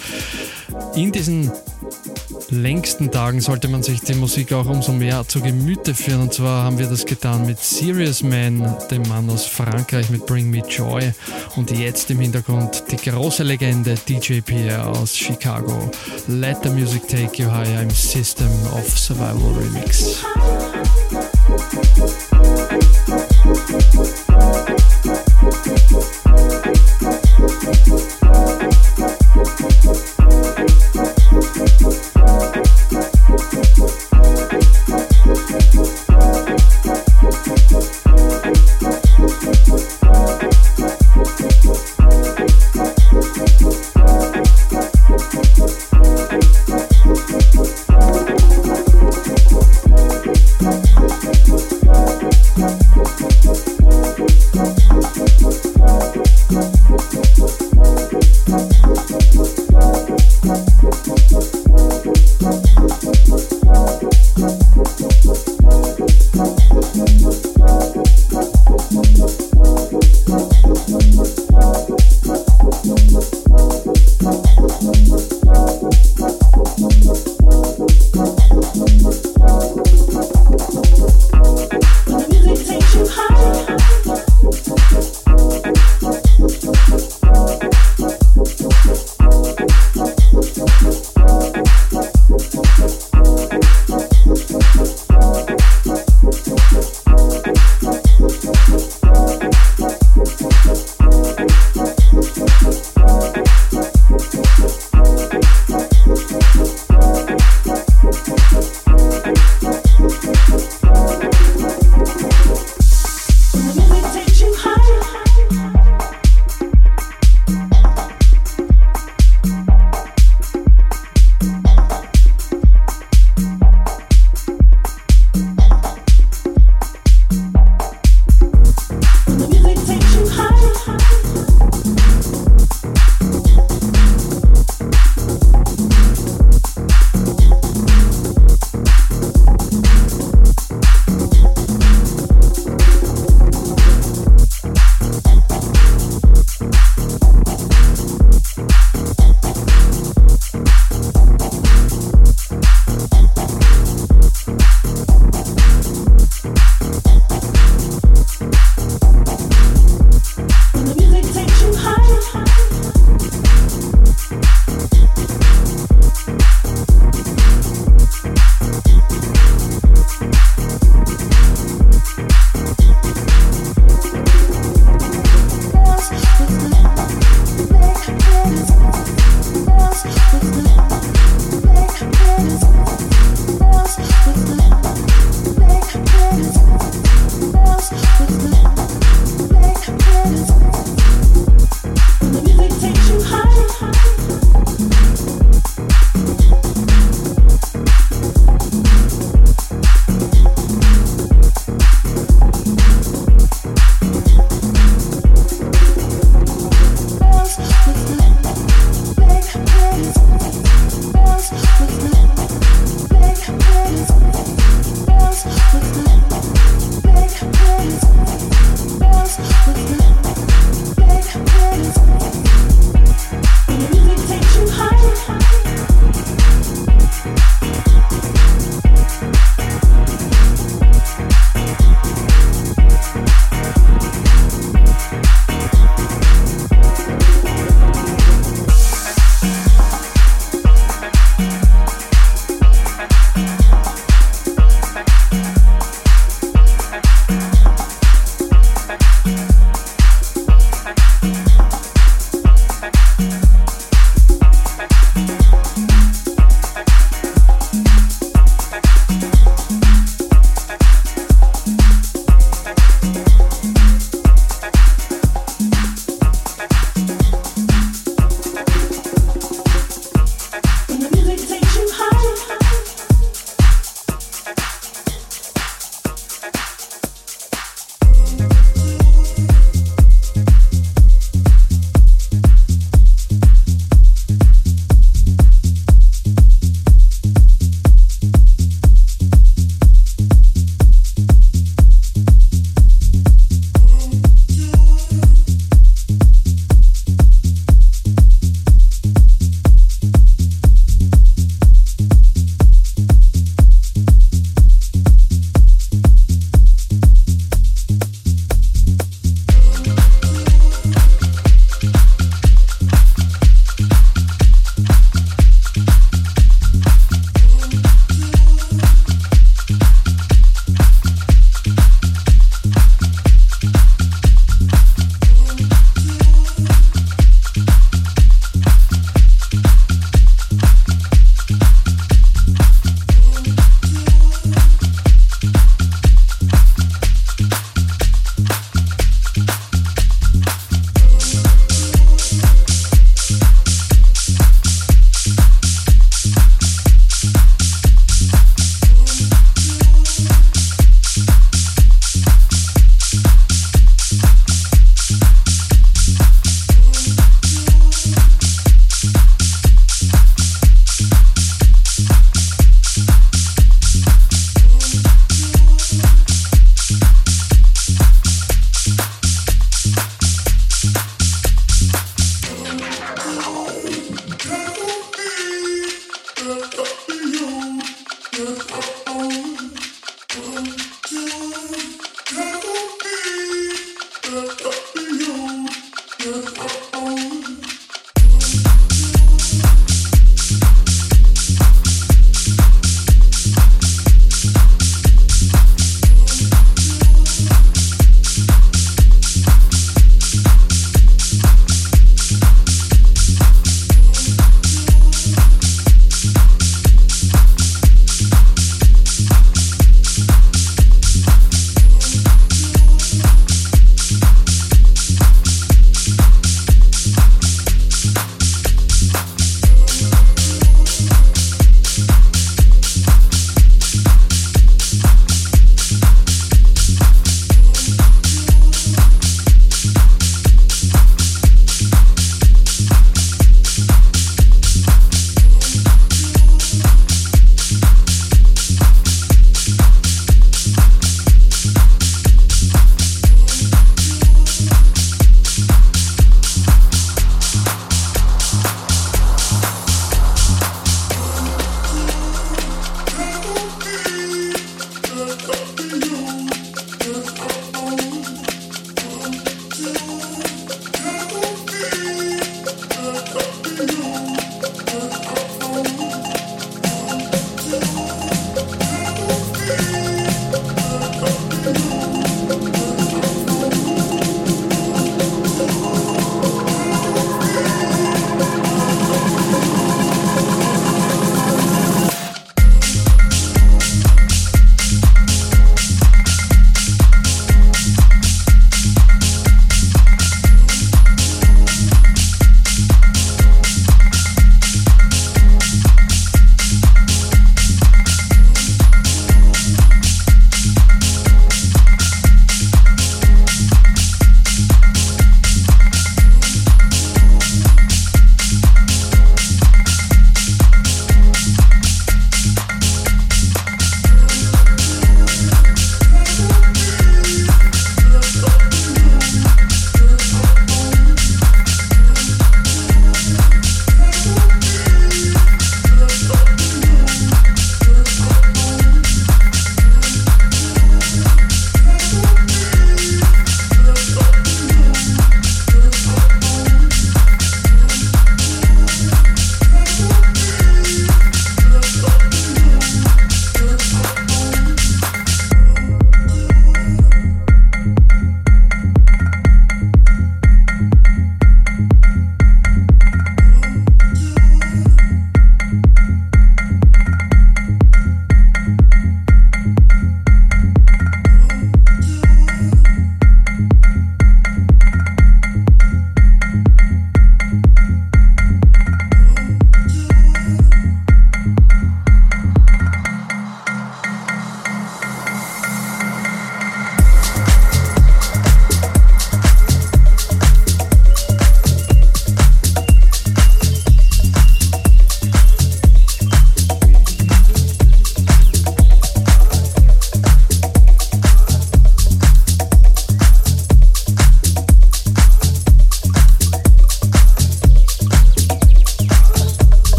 In diesen längsten Tagen sollte man sich die Musik auch umso mehr zu Gemüte führen. Und zwar haben wir das getan mit Serious Man, dem Mann aus Frankreich mit Bring Me Joy. Und jetzt im Hintergrund die große Legende DJ Pierre aus Chicago. Let the Music Take You Higher im System of Survival Remix.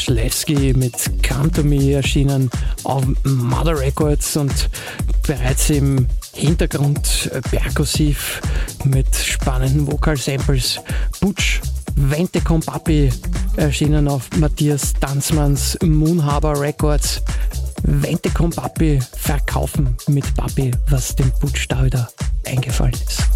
Waschlewski mit Come to Me erschienen auf Mother Records und bereits im Hintergrund perkussiv mit spannenden Vocal-Samples Butch Vente con erschienen auf Matthias Danzmanns Moon Harbor Records. Vente con verkaufen mit Papi, was dem Butch da wieder eingefallen ist.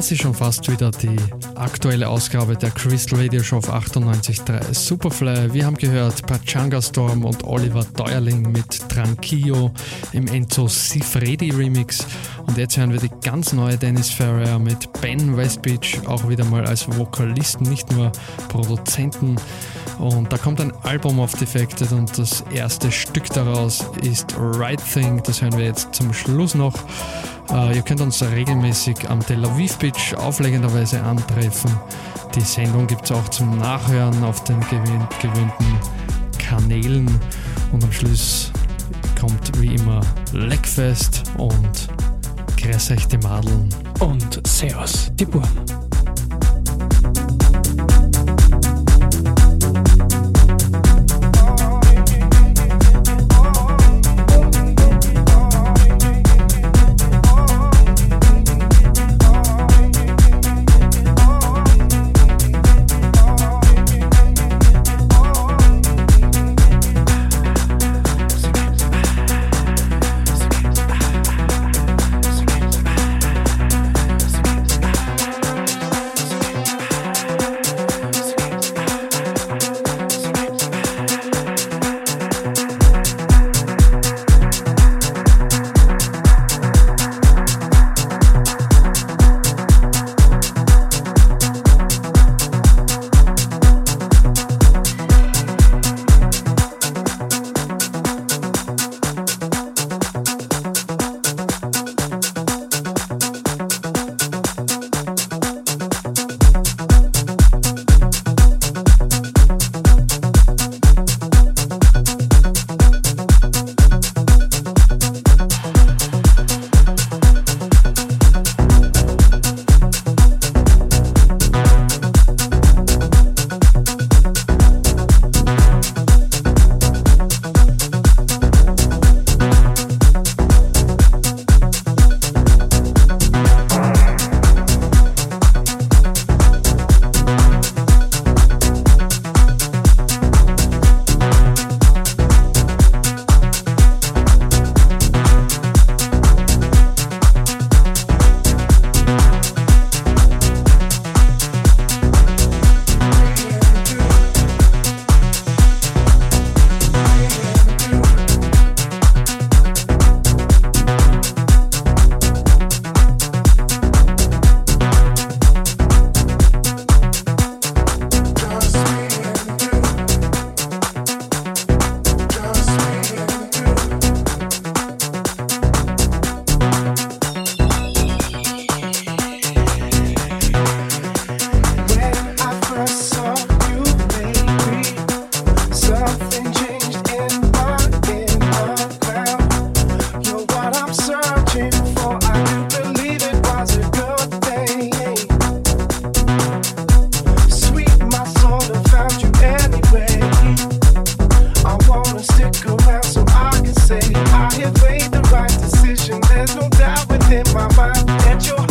War sie schon fast wieder die aktuelle Ausgabe der Crystal Radio Show auf 98.3 Superfly. Wir haben gehört Pachanga Storm und Oliver Deuerling mit Tranquillo im Enzo Sifredi Remix. Und jetzt hören wir die ganz neue Dennis Ferrer mit Ben Westbeach, auch wieder mal als Vokalisten, nicht nur Produzenten. Und da kommt ein Album auf Defected und das erste Stück daraus ist Right Thing. Das hören wir jetzt zum Schluss noch. Äh, ihr könnt uns regelmäßig am Tel Aviv Beach auflegenderweise antreffen. Die Sendung gibt es auch zum Nachhören auf den gewöhn gewöhnten Kanälen. Und am Schluss kommt wie immer Leckfest und Grüß Madeln. Und Servus, die Burm. doubt within my mind. That you're